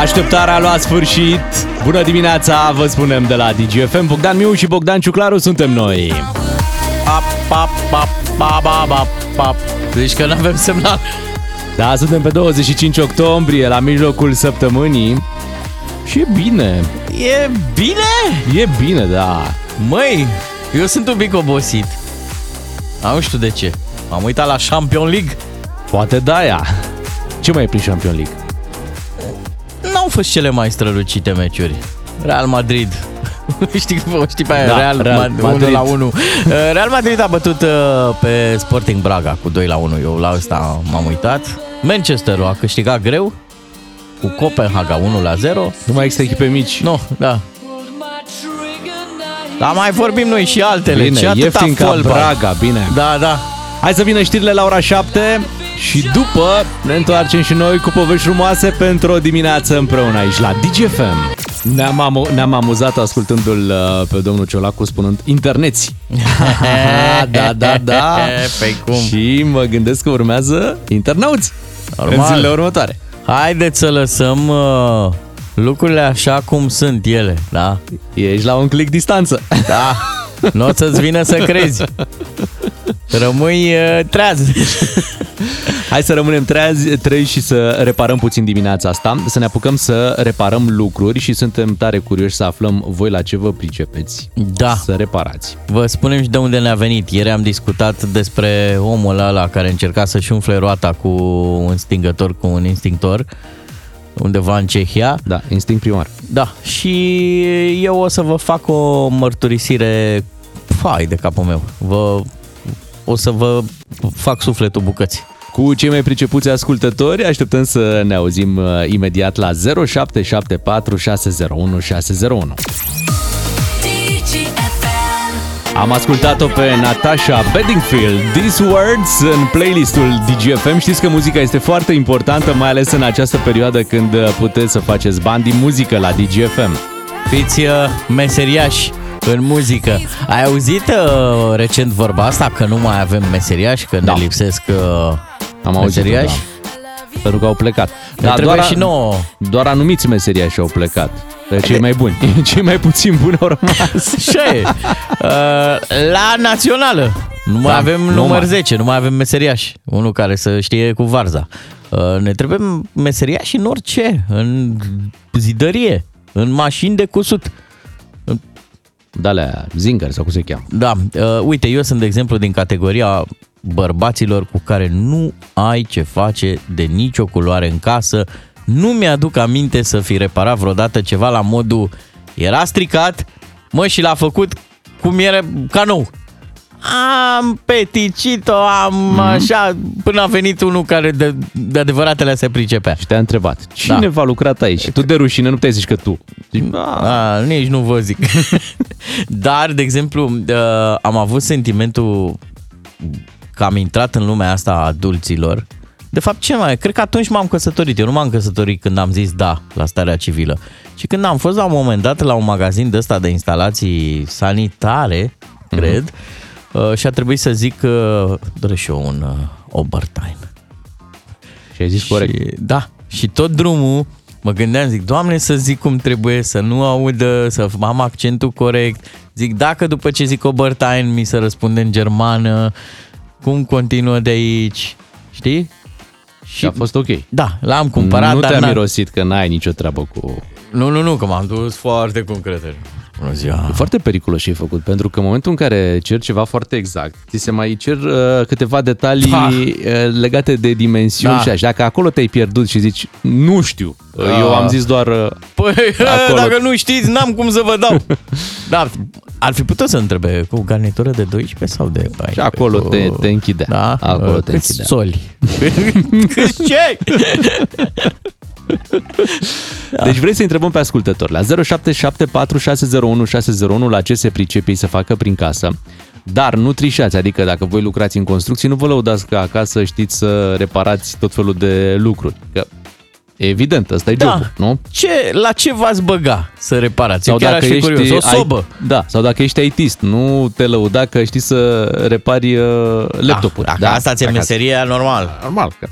Așteptarea a luat sfârșit. Bună dimineața, vă spunem de la DGFM. Bogdan Miu și Bogdan Ciuclaru suntem noi. Pa, pa, pa, pa, pa, pa, pa. Deci că nu avem semnal. Da, suntem pe 25 octombrie, la mijlocul săptămânii. Și e bine. E bine? E bine, da. Măi, eu sunt un pic obosit. Nu știu de ce. M-am uitat la Champion League. Poate da ea. Ce mai e prin Champion League? N-au fost cele mai strălucite meciuri. Real Madrid. știi, știi pe aia, Da, Real, Real Madrid. Madrid. 1 la 1. Real Madrid a bătut uh, pe Sporting Braga cu 2 la 1. Eu la asta m-am uitat. Manchesterul a câștigat greu cu Copenhaga 1 la 0. Nu mai există echipe mici. Nu, da. Dar mai vorbim noi și altele. Bine, și atâta ieftin ca fotbal. Braga, bine. Da, da. Hai să vină știrile la ora 7 și după ne întoarcem și noi cu povești frumoase pentru o dimineață împreună aici la DGFM. Ne-am, amu- ne-am amuzat ascultându-l uh, pe domnul Ciolacu spunând interneți. da, da, da. Păi cum? Și mă gândesc că urmează internauți Normal. în zilele următoare. Haideți să lăsăm uh, lucrurile așa cum sunt ele, da? Ești la un click distanță. Da. Nu o să-ți vină să crezi. Rămâi uh, treaz. Hai să rămânem treazi, treji și să reparăm puțin dimineața asta, să ne apucăm să reparăm lucruri și suntem tare curioși să aflăm voi la ce vă pricepeți Da. să reparați. Vă spunem și de unde ne-a venit. Ieri am discutat despre omul ăla care încerca să-și umfle roata cu un stingător, cu un instinctor, undeva în Cehia. Da, instinct primar. Da, și eu o să vă fac o mărturisire fai de capul meu. Vă, o să vă fac sufletul bucăți. Cu cei mai pricepuți ascultători, așteptăm să ne auzim uh, imediat la 0774 601 601. Am ascultat-o pe Natasha Bedingfield, These Words, în playlistul DGFM. Știți că muzica este foarte importantă, mai ales în această perioadă când uh, puteți să faceți bani din muzică la DGFM. Fiți uh, meseriași în muzică. Ai auzit uh, recent vorba asta că nu mai avem meseriași, că Da. ne lipsesc uh, Am auzit meseriași? da. Pentru că au plecat. Ne trebuie și nouă. Doar anumiți meseriași au plecat. Pe cei mai buni. Cei mai puțin buni au rămas. Așa e. Uh, la națională. Nu mai Da, avem nu număr mai. 10, nu mai avem meseriași. Unul care să știe cu varza. Uh, ne trebuie meseriași în orice, în zidărie, în mașini de cusut. Da, alea, Zinger sau cum se cheamă. Da, uh, uite, eu sunt de exemplu din categoria bărbaților cu care nu ai ce face de nicio culoare în casă. Nu mi-aduc aminte să fi reparat vreodată ceva la modul era stricat, mă, și l-a făcut cum era ca nou. Am peticit-o, am mm-hmm. așa, până a venit unul care de, de adevăratele se pricepea. Și te-a întrebat, cine Da. va lucrat aici? Și tu de rușine nu te zici că tu. Zici, "A, A, nici nu vă zic. Dar, de exemplu, uh, am avut sentimentul că am intrat în lumea asta a adulților. De fapt, ce mai? Cred că atunci m-am căsătorit. Eu nu m-am căsătorit când am zis da la starea civilă. Și când am fost la un moment dat la un magazin de ăsta de instalații sanitare, cred, uh, și a trebuit să zic că doresc și eu un uh, overtime. Și ai zis corect. Și, da, și tot drumul mă gândeam, zic, Doamne, să zic cum trebuie, să nu audă, să am accentul corect. Zic, dacă după ce zic Obertain mi se răspunde în germană, cum continuă de aici, știi? Și a fost ok. Da, l-am cumpărat, nu dar te-a n-am- mirosit că n-ai nicio treabă cu... Nu, nu, nu, că m-am dus foarte cu încredere. Bună ziua. E foarte periculos ce ai făcut, pentru că în momentul în care cer ceva foarte exact, ți se mai cer uh, câteva detalii Da. uh, legate de dimensiuni Da. și așa. Dacă acolo te-ai pierdut și zici, nu știu, uh, Da. eu am zis doar... Uh, Păi, Acolo. dacă nu știți, n-am cum să vă dau. Da, ar fi putut să întrebe cu garnitură de 12 sau de 14? și acolo cu... te, te închide. Da? Acolo te Câți închide. soli? Câți ce? Deci vrei să întrebăm pe ascultători la 0774 601 601 la ce se pricepe ei să facă prin casă. Dar nu trișați, adică dacă voi lucrați în construcții, nu vă lăudați că acasă știți să reparați tot felul de lucruri. Că evident, ăsta e Da. jobul, nu? Ce, la ce v-ați băga să reparați? Sau Eu chiar aș fi curios. O ai- sobă. da, sau dacă ești IT-ist, nu te lăuda că știi să repari uh, laptopuri. Da, dacă asta ți-e acasă. meseria, normal. Normal, că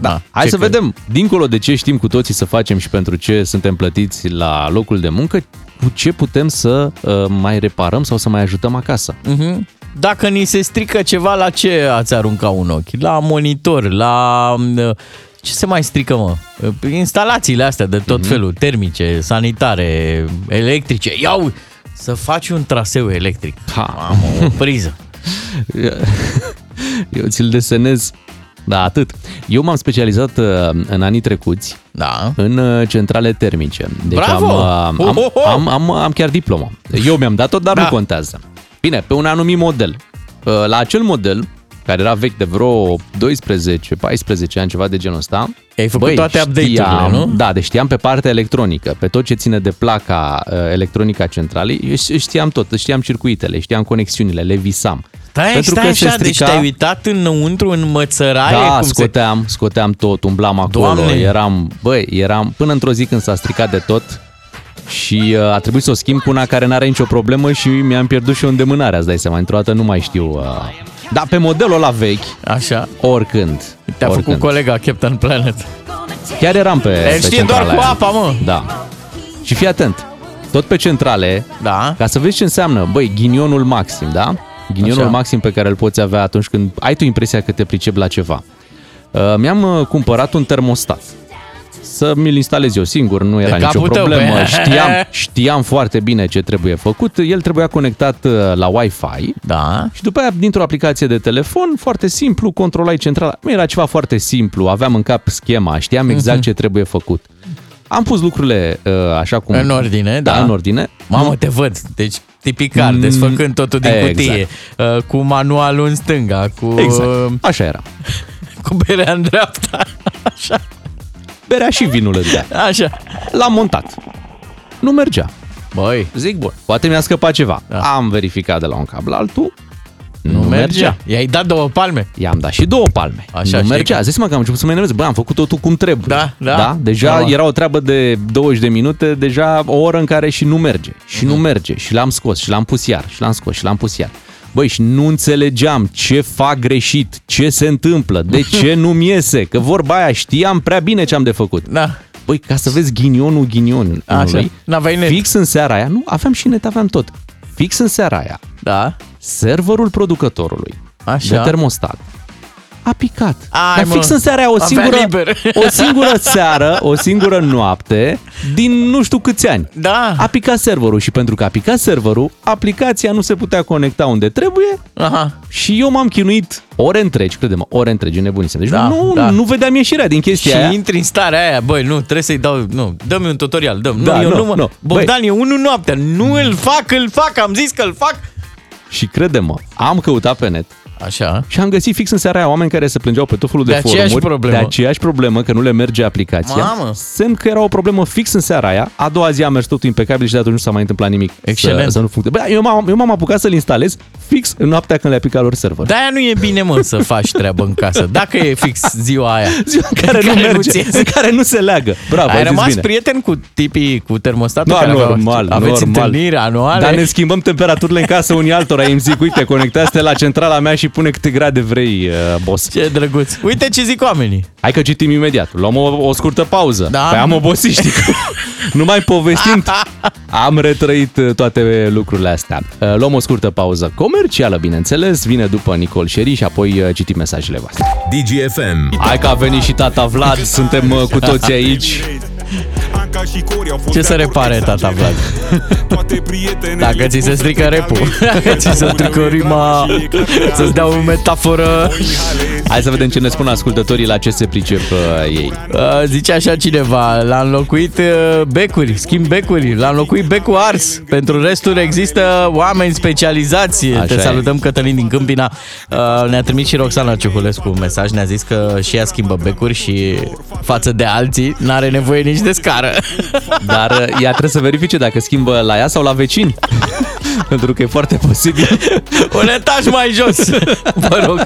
Da. Hai Ce să crezi? vedem, dincolo de ce știm cu toții să facem și pentru ce suntem plătiți la locul de muncă, cu ce putem să uh, mai reparăm sau să mai ajutăm acasă. Mhm. Dacă ni se strică ceva, la ce ați arunca un ochi? La monitor, la... uh, Ce se mai strică, mă? Uh, Instalațiile astea de tot felul, termice, sanitare, electrice. Iau, să faci un traseu electric. Ha. Mamă, o priză. Eu ți-l desenez, da, atât. Eu m-am specializat uh, în anii trecuți Da. în uh, centrale termice. Deci Bravo! am, uh, am, Ho, ho, ho! am, am, am chiar diplomă. Eu mi-am dat-o, dar Da. nu contează. Bine, pe un anumit model. Uh, La acel model, care era vechi de vreo 12, 14 ani, ceva de genul ăsta. Ai făcut toate update-urile, știam, nu? Da, deci știam pe partea electronică, pe tot ce ține de placa uh, electronică a centralei, eu ș- știam tot, știam circuitele, știam conexiunile, le visam. Stai, Pentru stai că se așa, deci strica- te-ai uitat înăuntru în mățăraie? Da, cum se... scoteam, scoteam tot, umblam acolo, Doamne! eram, băi, eram, până într-o zi când s-a stricat de tot și uh, a trebuit să o schimb cu una care n-are nicio problemă și mi-am pierdut și o îndemânare, îți dai seama, într-o dată nu mai știu. Uh, dar pe modelul ăla vechi, Așa. oricând. Te-a oricând. făcut colega Captain Planet. Chiar eram pe, El pe știe doar centrala cu aia. apa, mă. Da. Și fii atent, tot pe centrale, Da. ca să vezi ce înseamnă, băi, ghinionul maxim, da? Ghinionul Așa. maxim pe care îl poți avea atunci când ai tu impresia că te pricepi la ceva. Uh, mi-am uh, cumpărat un termostat. Să mi-l instalez eu singur, nu era De nicio capul tău, problemă. băi. Știam, știam foarte bine ce trebuie făcut. El trebuia conectat uh, la Wi-Fi Da. și după aia, dintr-o aplicație de telefon, foarte simplu, controlai centrala. Nu era ceva foarte simplu, aveam în cap schema, știam exact ce trebuie făcut. Am pus lucrurile uh, așa cum... În ordine, da. în ordine. Mamă, te văd. Deci, tipicar, Mm, desfăcând totul din exact. cutie, uh, cu manualul în stânga, cu, Exact. Așa era. cu berea în dreapta. Așa. Berea și vinul în ea. Așa. L-am montat. Nu mergea. Băi, Zic, bun, poate mi-a scăpat ceva. Da. Am verificat de la un cablu la altul. nu, mergea. I-ai dat două palme. I-am dat și două palme. Așa, nu știi mergea. că- Zici mă că am început să mă enervez. Bă, am făcut totul cum trebuie. Da, da. da? Deja Da. era o treabă de 20 de minute, deja o oră în care și nu merge. Și Mhm. nu merge. Și l-am scos și l-am pus iar. Și l-am scos și l-am pus iar. Băi, și nu înțelegeam ce fac greșit, ce se întâmplă, de ce nu-mi iese, că vorba aia știam prea bine ce am de făcut. Da. Băi, ca să vezi ghinionul ghinionului, Așa. N-aveai net. fix în seara aia, nu, aveam și net, aveam tot. Fix în seara aia, Da. serverul producătorului Așa. de termostat a picat. Ai, Dar mă. fix în seara aia, o Avea singură, liber. o singură seară, o singură noapte, din nu știu câți ani. Da. A picat serverul și pentru că a picat serverul, aplicația nu se putea conecta unde trebuie Aha. și eu m-am chinuit ore întregi, crede-mă, ore întregi, nebunisem. Deci Da, nu, da. nu vedeam ieșirea din chestia Și aia. intri în starea aia, băi, nu, trebuie să-i dau, nu, dă-mi un tutorial, dă Da, nu, eu nu, nu, mă, nu. Bogdan, e unul noaptea, nu îl fac, îl fac, am zis că îl fac. Și crede-mă, am căutat pe net Așa. și am găsit fix în seara aia oameni care se plângeau pe tot felul de, De aceeași forumuri, problemă. de aceeași problemă, că nu le merge aplicația. Mamă. Semn că era o problemă fix în seara aia. A doua zi a mers totul impecabil și de atunci nu s-a mai întâmplat nimic Excelent. Să, să nu funcționeze. Bă, eu, m-am, eu m-am apucat să-l instalez fix în noaptea când le-a picat lor server. De-aia nu e bine, mă, să faci treabă în casă. Dacă e fix ziua aia. Ziua în care, nu Care nu merge, ți iese. în care nu se leagă. Bravo, Ai ai zis rămas bine. prieten cu tipii cu termostatul? Da, care aveau- normal, Aveți normal. întâlniri anuale? Dar ne schimbăm temperaturile în casă unii altora. Îmi zic, uite, conectați-te la centrala mea și pune câte grade vrei, uh, boss. Ce drăguț. Uite ce zic oamenii. Hai că citim imediat. Luăm o, o scurtă pauză. Da. Păi am obosit, știi că nu mai povestind. Am retrăit uh, toate lucrurile astea. Uh, Luăm o scurtă pauză comercială, bineînțeles. Vine după Nicol Șeri și apoi uh, citim mesajele voastre. DGFM. Hai că a venit și tata Vlad. Suntem uh, cu toții aici. Ce să repare tata Vlad? Dacă ți se strică repul, dacă ți se strică rima, să-ți dea o metaforă. Hai să vedem ce ne spun ascultătorii la ce se pricep uh, ei. Uh, Zice așa cineva, l-a înlocuit uh, becuri, schimb becuri, l-a înlocuit becul ars. Pentru restul există oameni specializați. Așa Te e. salutăm, Cătălin din Câmpina. Uh, Ne-a trimis și Roxana Ciuhulescu un mesaj, ne-a zis că și ea schimbă becuri și față de alții n-are nevoie nici de scară. Dar uh, ea trebuie să verifice dacă schimbă la ea sau la vecini. Pentru că e foarte posibil. Un etaj mai jos, vă rog.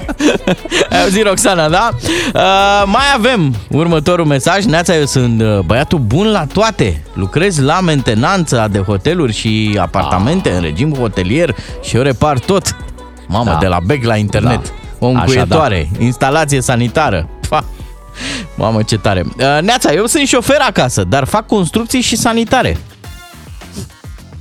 Ai auzit, Roxana, da? Uh, mai avem următorul mesaj. Neața, eu sunt uh, băiatul bun la toate. Lucrez la mentenanța de hoteluri și apartamente în regim hotelier și eu repar tot. Mamă, Da. de la bec la internet. Da. O Așa, încuietoare, instalație sanitară. Pa. Mamă, ce tare. Uh, Neața, eu sunt șofer acasă, dar fac construcții și sanitare.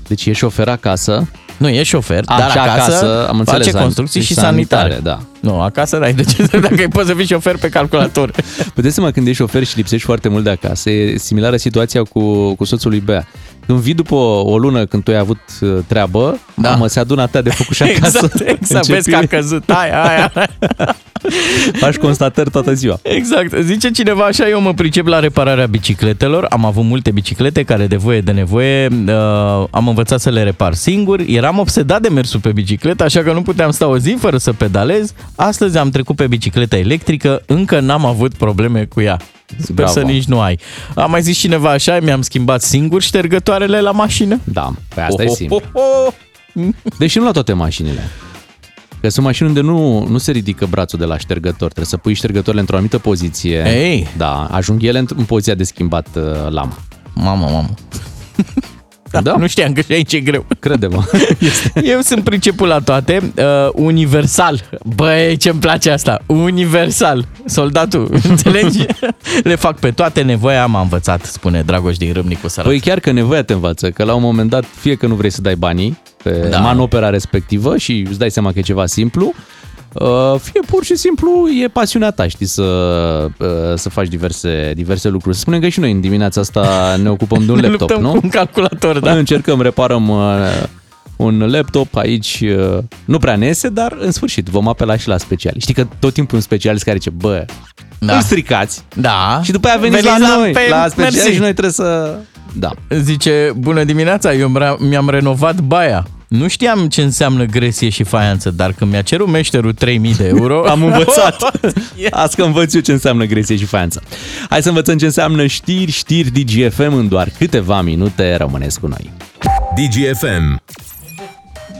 Deci e șofer acasă, Nu, e șofer, A, dar și acasă, acasă, am înțeles, face san- construcții și și sanitare. sanitare, da. Nu, acasă n-ai de ce, dacă poți să fii șofer pe calculator. Puteți seama când ești șofer și lipsești foarte mult de acasă, e similară situația cu, cu soțul lui Bea. Când vii după o, o lună când tu ai avut uh, treabă, Da. da. mamă, se adună atât de făcut și acasă. Exact, exact, vezi că a căzut aia, aia. Faci constatări toată ziua. Exact. Zice cineva așa, eu mă pricep la repararea bicicletelor. Am avut multe biciclete care de voie de nevoie uh, am învățat să le repar singur. Eram obsedat de mersul pe bicicletă, așa că nu puteam sta o zi fără să pedalez. Astăzi am trecut pe bicicleta electrică, încă n-am avut probleme cu ea. Sper Bravo. să nici nu ai. Am mai zis cineva așa, mi-am schimbat singur ștergătoarele la mașină. Da, păi asta Oh, e oh, simplu. oh, oh. Deși nu la toate mașinile. Că sunt mașini unde nu, nu se ridică brațul de la ștergător. Trebuie să pui ștergătorile într-o anumită poziție. Ei. Da, ajung ele în, în poziția de schimbat uh, lama. Mamă, mamă. Da, da. Nu știam că și aici e greu. crede-mă. Eu sunt priceput la toate. Uh, universal. Băi, ce-mi place asta. Universal. Soldatul. Înțelegi? Le fac pe toate. Nevoia m-a învățat, spune Dragoș din Râmnicu Sărat. Păi chiar că nevoia te învață, că la un moment dat, fie că nu vrei să dai banii pe Da. da. manopera respectivă și îți dai seama că e ceva simplu, uh, fie pur și simplu e pasiunea ta, știi, să, uh, să faci diverse, diverse lucruri. Să spunem că și noi în dimineața asta ne ocupăm de un ne laptop, luptăm nu? cu un calculator, da. Încercăm, reparăm uh, un laptop aici, uh, nu prea ne iese, dar în sfârșit vom apela și la specialiști. Știi că tot timpul un specialist care zice, bă, Da. da. îl stricați Da. și după aia veniți Veniți la, la- noi, pe- la specialiști mersi. și noi trebuie să... Da. Zice, bună dimineața, eu mi-am- mi-am renovat baia. Nu știam ce înseamnă gresie și faianță, dar când mi-a cerut meșterul 3000 de euro... Am învățat. Azi că învăț eu ce înseamnă gresie și faianță. Hai să învățăm ce înseamnă știri, știri DGFM în doar câteva minute. Rămâneți cu noi. DGFM.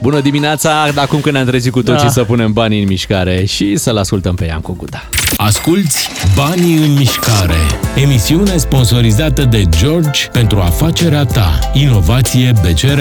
Bună dimineața, acum când ne-am trezit cu toții Da. să punem banii în mișcare și să-l ascultăm pe Iancu Guda. Asculți Banii în mișcare. Emisiune sponsorizată de George pentru afacerea ta. Inovație BCR.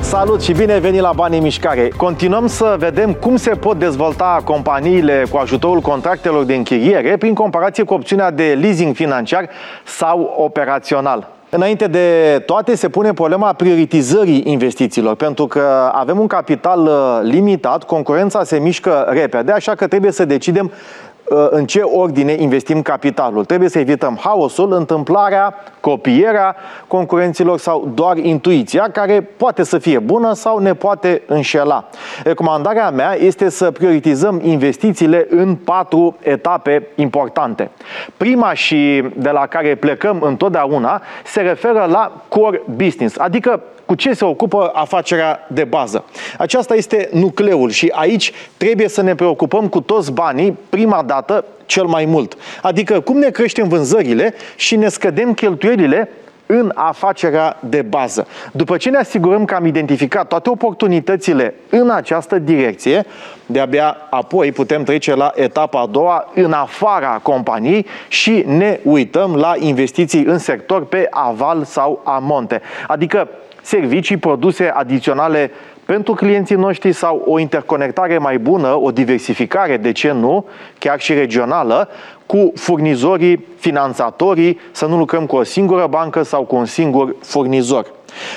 Salut și bine ai venit la Banii în Mișcare. Continuăm să vedem cum se pot dezvolta companiile cu ajutorul contractelor de închiriere prin comparație cu opțiunea de leasing financiar sau operațional. Înainte de toate, se pune problema prioritizării investițiilor, pentru că avem un capital uh, limitat, concurența se mișcă repede, așa că trebuie să decidem uh, în ce ordine investim capitalul. Trebuie să evităm haosul, întâmplarea, copierea concurenților sau doar intuiția, care poate să fie bună sau ne poate înșela. Recomandarea mea este să prioritizăm investițiile în patru etape importante. Prima și de la care plecăm întotdeauna se referă la core business, adică cu ce se ocupă afacerea de bază. Aceasta este nucleul și aici trebuie să ne preocupăm cu toți banii prima dată cel mai mult. Adică cum ne creștem vânzările și ne scădem cheltuielile în afacerea de bază. După ce ne asigurăm că am identificat toate oportunitățile în această direcție, de-abia apoi putem trece la etapa a doua, în afara companiei și ne uităm la investiții în sector pe aval sau amonte. Adică servicii, produse adiționale pentru clienții noștri sau o interconectare mai bună, o diversificare, de ce nu, chiar și regională, cu furnizorii, finanțatorii, să nu lucrăm cu o singură bancă sau cu un singur furnizor.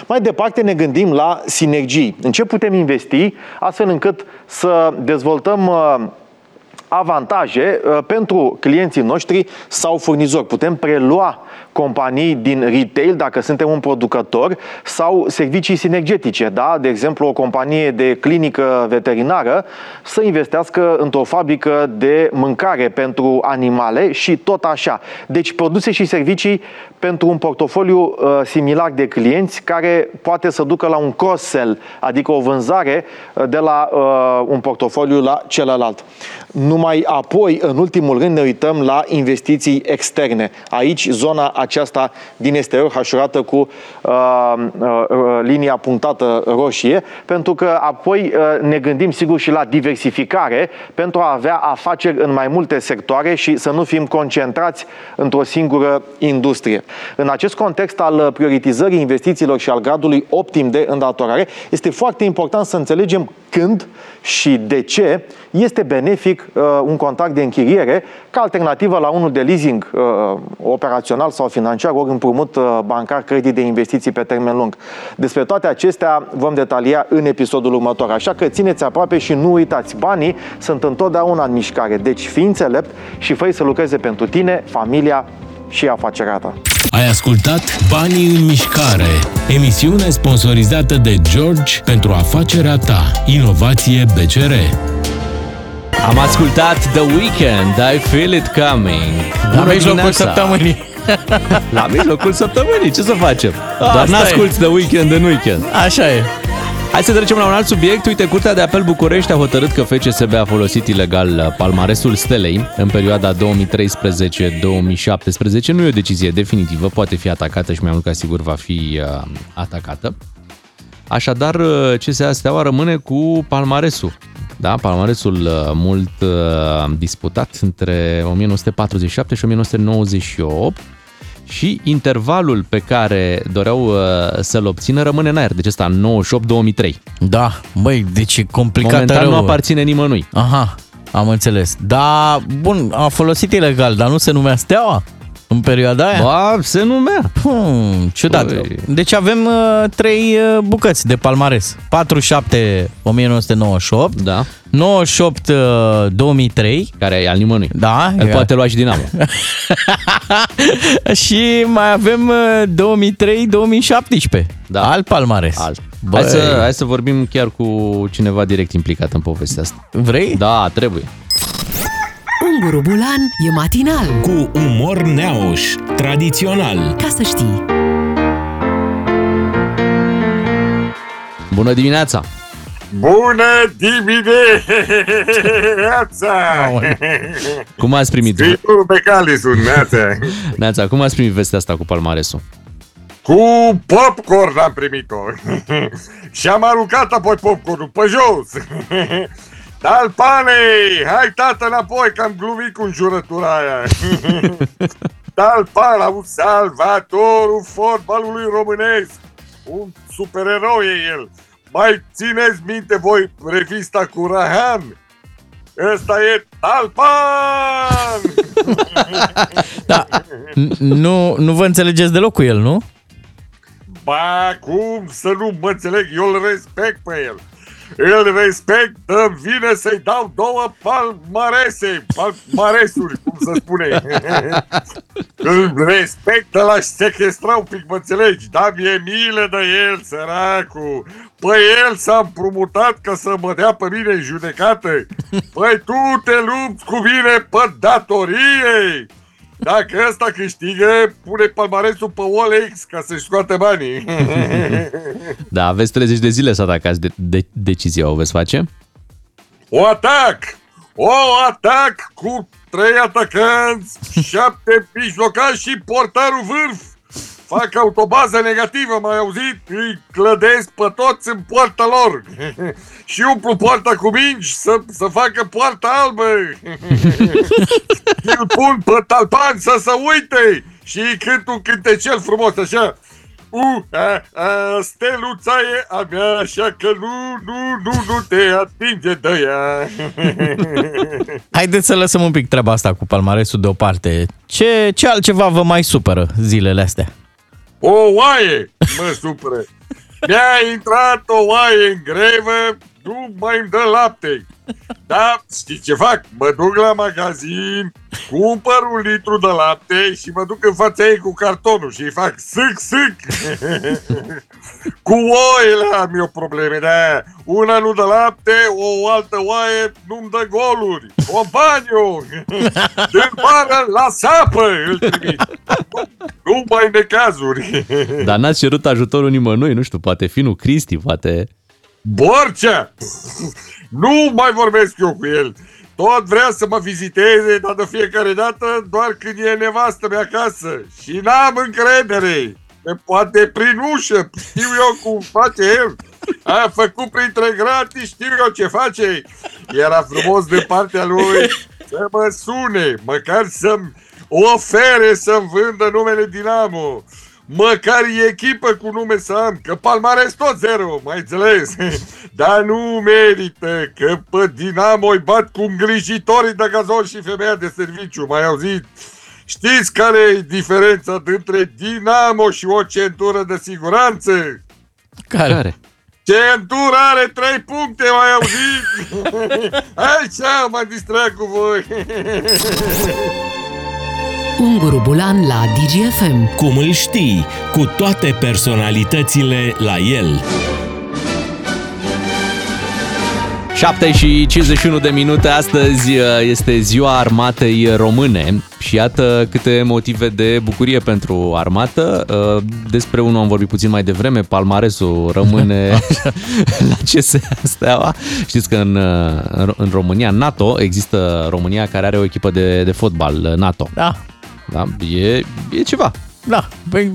Mai departe ne gândim la sinergii. În ce putem investi astfel încât să dezvoltăm uh, avantaje uh, pentru clienții noștri sau furnizori. Putem prelua companii din retail dacă suntem un producător sau servicii sinergetice, da? De exemplu, o companie de clinică veterinară să investească într-o fabrică de mâncare pentru animale și tot așa. Deci produse și servicii pentru un portofoliu uh, similar de clienți care poate să ducă la un cross-sell, adică o vânzare uh, de la uh, un portofoliu la celălalt. Numai apoi, în ultimul rând, ne uităm la investiții externe. Aici, zona aceasta din exterior, hașurată cu uh, uh, linia punctată roșie, pentru că apoi uh, ne gândim sigur și la diversificare pentru a avea afaceri în mai multe sectoare și să nu fim concentrați într-o singură industrie. În acest context al prioritizării investițiilor și al gradului optim de îndatorare, este foarte important să înțelegem când și de ce este benefic uh, un contract de închiriere ca alternativă la unul de leasing uh, operațional sau financiar, ori împrumut uh, bancar, credit de investiții pe termen lung. Despre toate acestea vom detalia în episodul următor, așa că țineți aproape și nu uitați, banii sunt întotdeauna în mișcare, deci fiți înțelept și fă să lucreze pentru tine, familia și afacerea ta. Ai ascultat Banii în mișcare, emisiune sponsorizată de George pentru afacerea ta. Inovație BCR. Am ascultat The Weekend, I Feel It Coming. La Bună mijlocul dimineața! săptămânii. La mijlocul săptămânii, ce să facem? Doar Asta n-asculti The Weekend în weekend. Așa e. Hai să trecem la un alt subiect. Uite, Curtea de Apel București a hotărât că FCSB a folosit ilegal palmaresul Stelei în perioada 2013-2017. Nu e o decizie definitivă, poate fi atacată și mai mult ca sigur va fi uh, atacată. Așadar, uh, CSA Steaua rămâne cu palmaresul. Da, palmaresul uh, mult uh, disputat între 1947 și 1998 și intervalul pe care doreau uh, să-l obțină rămâne în aer. Deci ăsta 98-2003. Da, băi, deci e complicat Momentan rău. nu aparține nimănui. Aha, am înțeles. Da, bun, a folosit ilegal, dar nu se numea Steaua în perioada aia? Ba, se numea. Hmm, ciudat. Păi- Deci avem uh, trei uh, bucăți de palmares. 47 1998, Da. 98 uh, 2003, Care e al nimănui. da, El e- poate lua și Dinamo. și mai avem uh, 2003-2017. Da. Alt palmares. Alt. Băi, Hai să, hai să vorbim chiar cu cineva direct implicat în povestea asta. Vrei? Da, trebuie. Unguru Bulan e matinal. Cu umor neauș, tradițional. Ca să știi. Bună dimineața! Bună dimineața! Cum ați primit? Scriitul Becali sunt, neața. Neața, cum ați primit vestea asta cu palmaresul? Cu popcorn am primit-o. Și am aruncat apoi popcornul pe jos. Talpanei, hai tată înapoi că am glumit cu înjurătura aia. Talpan, un salvatorul fotbalului românesc. Un supererou e el. Mai țineți minte voi revista cu Rahan? Ăsta e Talpan! Da. N- nu, nu vă înțelegeți deloc cu el, nu? Ba, cum să nu mă înțeleg? Eu îl respect pe el. Îl respect, îmi vine să-i dau două palmarese, palmaresuri, cum să spune. îl respect, la sequestra un pic, mă înțelegi? Da, mi-e milă de el, săracu. Păi el s-a împrumutat ca să mă dea pe mine în judecată. Păi tu te lupți cu mine pe datorie. Dacă ăsta câștigă, pune palmaresul pe OLX ca să-și scoate banii. Da, aveți 30 de zile să atacați de, de, decizia, o veți face? O atac! O atac cu trei atacanți, șapte mijlocași și portarul vârf. Fac autobază negativă, mai auzit? Îi clădesc pe toți în poarta lor. și umplu poarta cu mingi să, să facă poarta albă. Îl pun pe talpan să se uite și cânt un cântecel frumos așa. U, a, a, steluța e a mea, așa că nu, nu, nu, nu te atinge de ea. Haideți să lăsăm un pic treaba asta cu palmaresul deoparte. Ce, ce altceva vă mai supără zilele astea? O oaie mă supără. Mi-a intrat o oaie în grevă, nu mai îmi dă lapte. Da, știți ce fac? Mă duc la magazin, cumpăr un litru de lapte și mă duc în fața ei cu cartonul și îi fac sâc, sâc. cu oile am eu probleme, da. Una nu dă lapte, o altă oaie nu-mi dă goluri. Companiu! Din vară la sapă îl trimit. Nu, nu mai necazuri. Dar n-ați cerut ajutorul nimănui, nu știu, poate finul Cristi, poate... Borcea! Nu mai vorbesc eu cu el. Tot vrea să mă viziteze, dar de fiecare dată doar când e nevastă mea acasă. Și n-am încredere. Me poate prin ușă, știu eu cum face el. A făcut printre gratis, știu eu ce face. Era frumos de partea lui să mă sune, măcar să-mi ofere să-mi vândă numele Dinamo. Măcar e echipă cu nume să am, că palmares tot zero, mai înțeles? Dar nu merită, că pe Dinamo îi bat cu îngrijitorii de gazon și femeia de serviciu, mai auzit? Știți care e diferența dintre Dinamo și o centură de siguranță? Care? Care? Centura are trei puncte, mai auzit? Așa, m-am distrat cu voi. Unguru Bulan la DGFM. Cum îl știi, cu toate personalitățile la el. 7 și 51 de minute. Astăzi uh, este ziua armatei române și iată câte motive de bucurie pentru armată. Uh, Despre unul am vorbit puțin mai devreme, palmaresul rămâne la CS Steaua. Știți că în, uh, în România, NATO, există România care are o echipă de, de fotbal, uh, NATO. Da, Da? E, e ceva. da. Păi,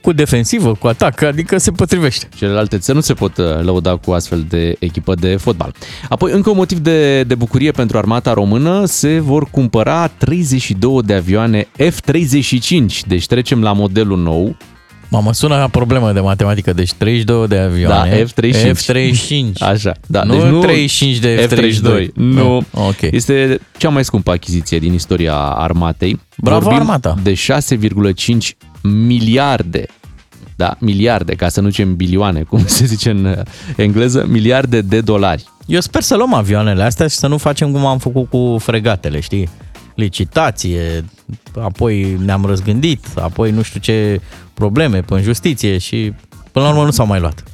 cu defensivă, cu atac, adică se potrivește. Celelalte țări nu se pot uh, lăuda cu astfel de echipă de fotbal. Apoi, încă un motiv de, de bucurie pentru armata română, se vor cumpăra 32 de avioane F-35, deci trecem la modelul nou. Mamă, sună ca problemă de matematică, deci 32 de avioane. Da, F-35. F-35. Așa, da. Nu deci nu 35 de F-32. Nu. Ok. Este cea mai scumpă achiziție din istoria armatei. Bravo, Vorbim armata. de 6,5 miliarde da, miliarde, ca să nu zicem bilioane, cum se zice în uh, engleză, miliarde de dolari. Eu sper să luăm avioanele astea și să nu facem cum am făcut cu fregatele, știi? Licitație, apoi ne-am răzgândit, apoi nu știu ce probleme pe în justiție și până la urmă nu s-au mai luat.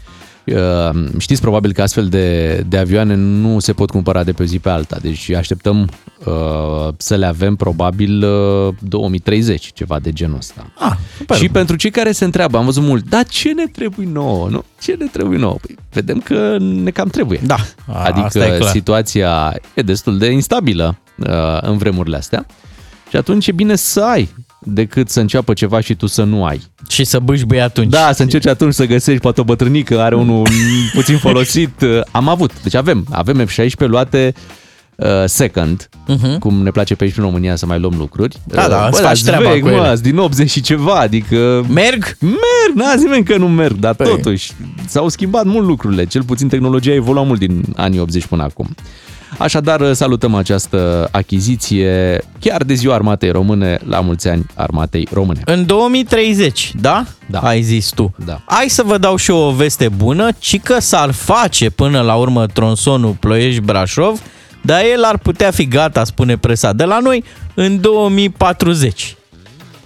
Uh, Știți probabil că astfel de, de avioane nu se pot cumpăra de pe o zi pe alta, deci așteptăm uh, să le avem probabil uh, 2030, ceva de genul ăsta. Ah, super. Și pentru cei care se întreabă, am văzut mult, dar ce ne trebuie nouă? Nu? Ce ne trebuie nouă? Păi, vedem că ne cam trebuie. Da, Adică asta e clar. situația e destul de instabilă uh, în vremurile astea și atunci e bine să ai decât să înceapă ceva și tu să nu ai. Și să bâșbâi atunci. Da, să încerci atunci să găsești poate o bătrânică, are unul puțin folosit. Uh, Am avut, deci avem, avem F-16 luate uh, second, uh-huh. cum ne place pe aici în România să mai luăm lucruri. Mhm. Da, da, Uh, îți bă, faci dar treaba vechi, cu mă, ele. sunt din 80 și ceva, adică... Merg? Merg, n-a zis nimeni că nu merg, dar Păi. totuși s-au schimbat mult lucrurile, cel puțin tehnologia a evoluat mult din anii 80 până acum. Așadar, salutăm această achiziție chiar de ziua armatei române, la mulți ani armatei române. În 2030, da? Da. Ai zis tu. Da. Hai să vă dau și eu o veste bună, ci că s-ar face până la urmă tronsonul Ploiești-Brașov, dar el ar putea fi gata, spune presa de la noi, în 2040.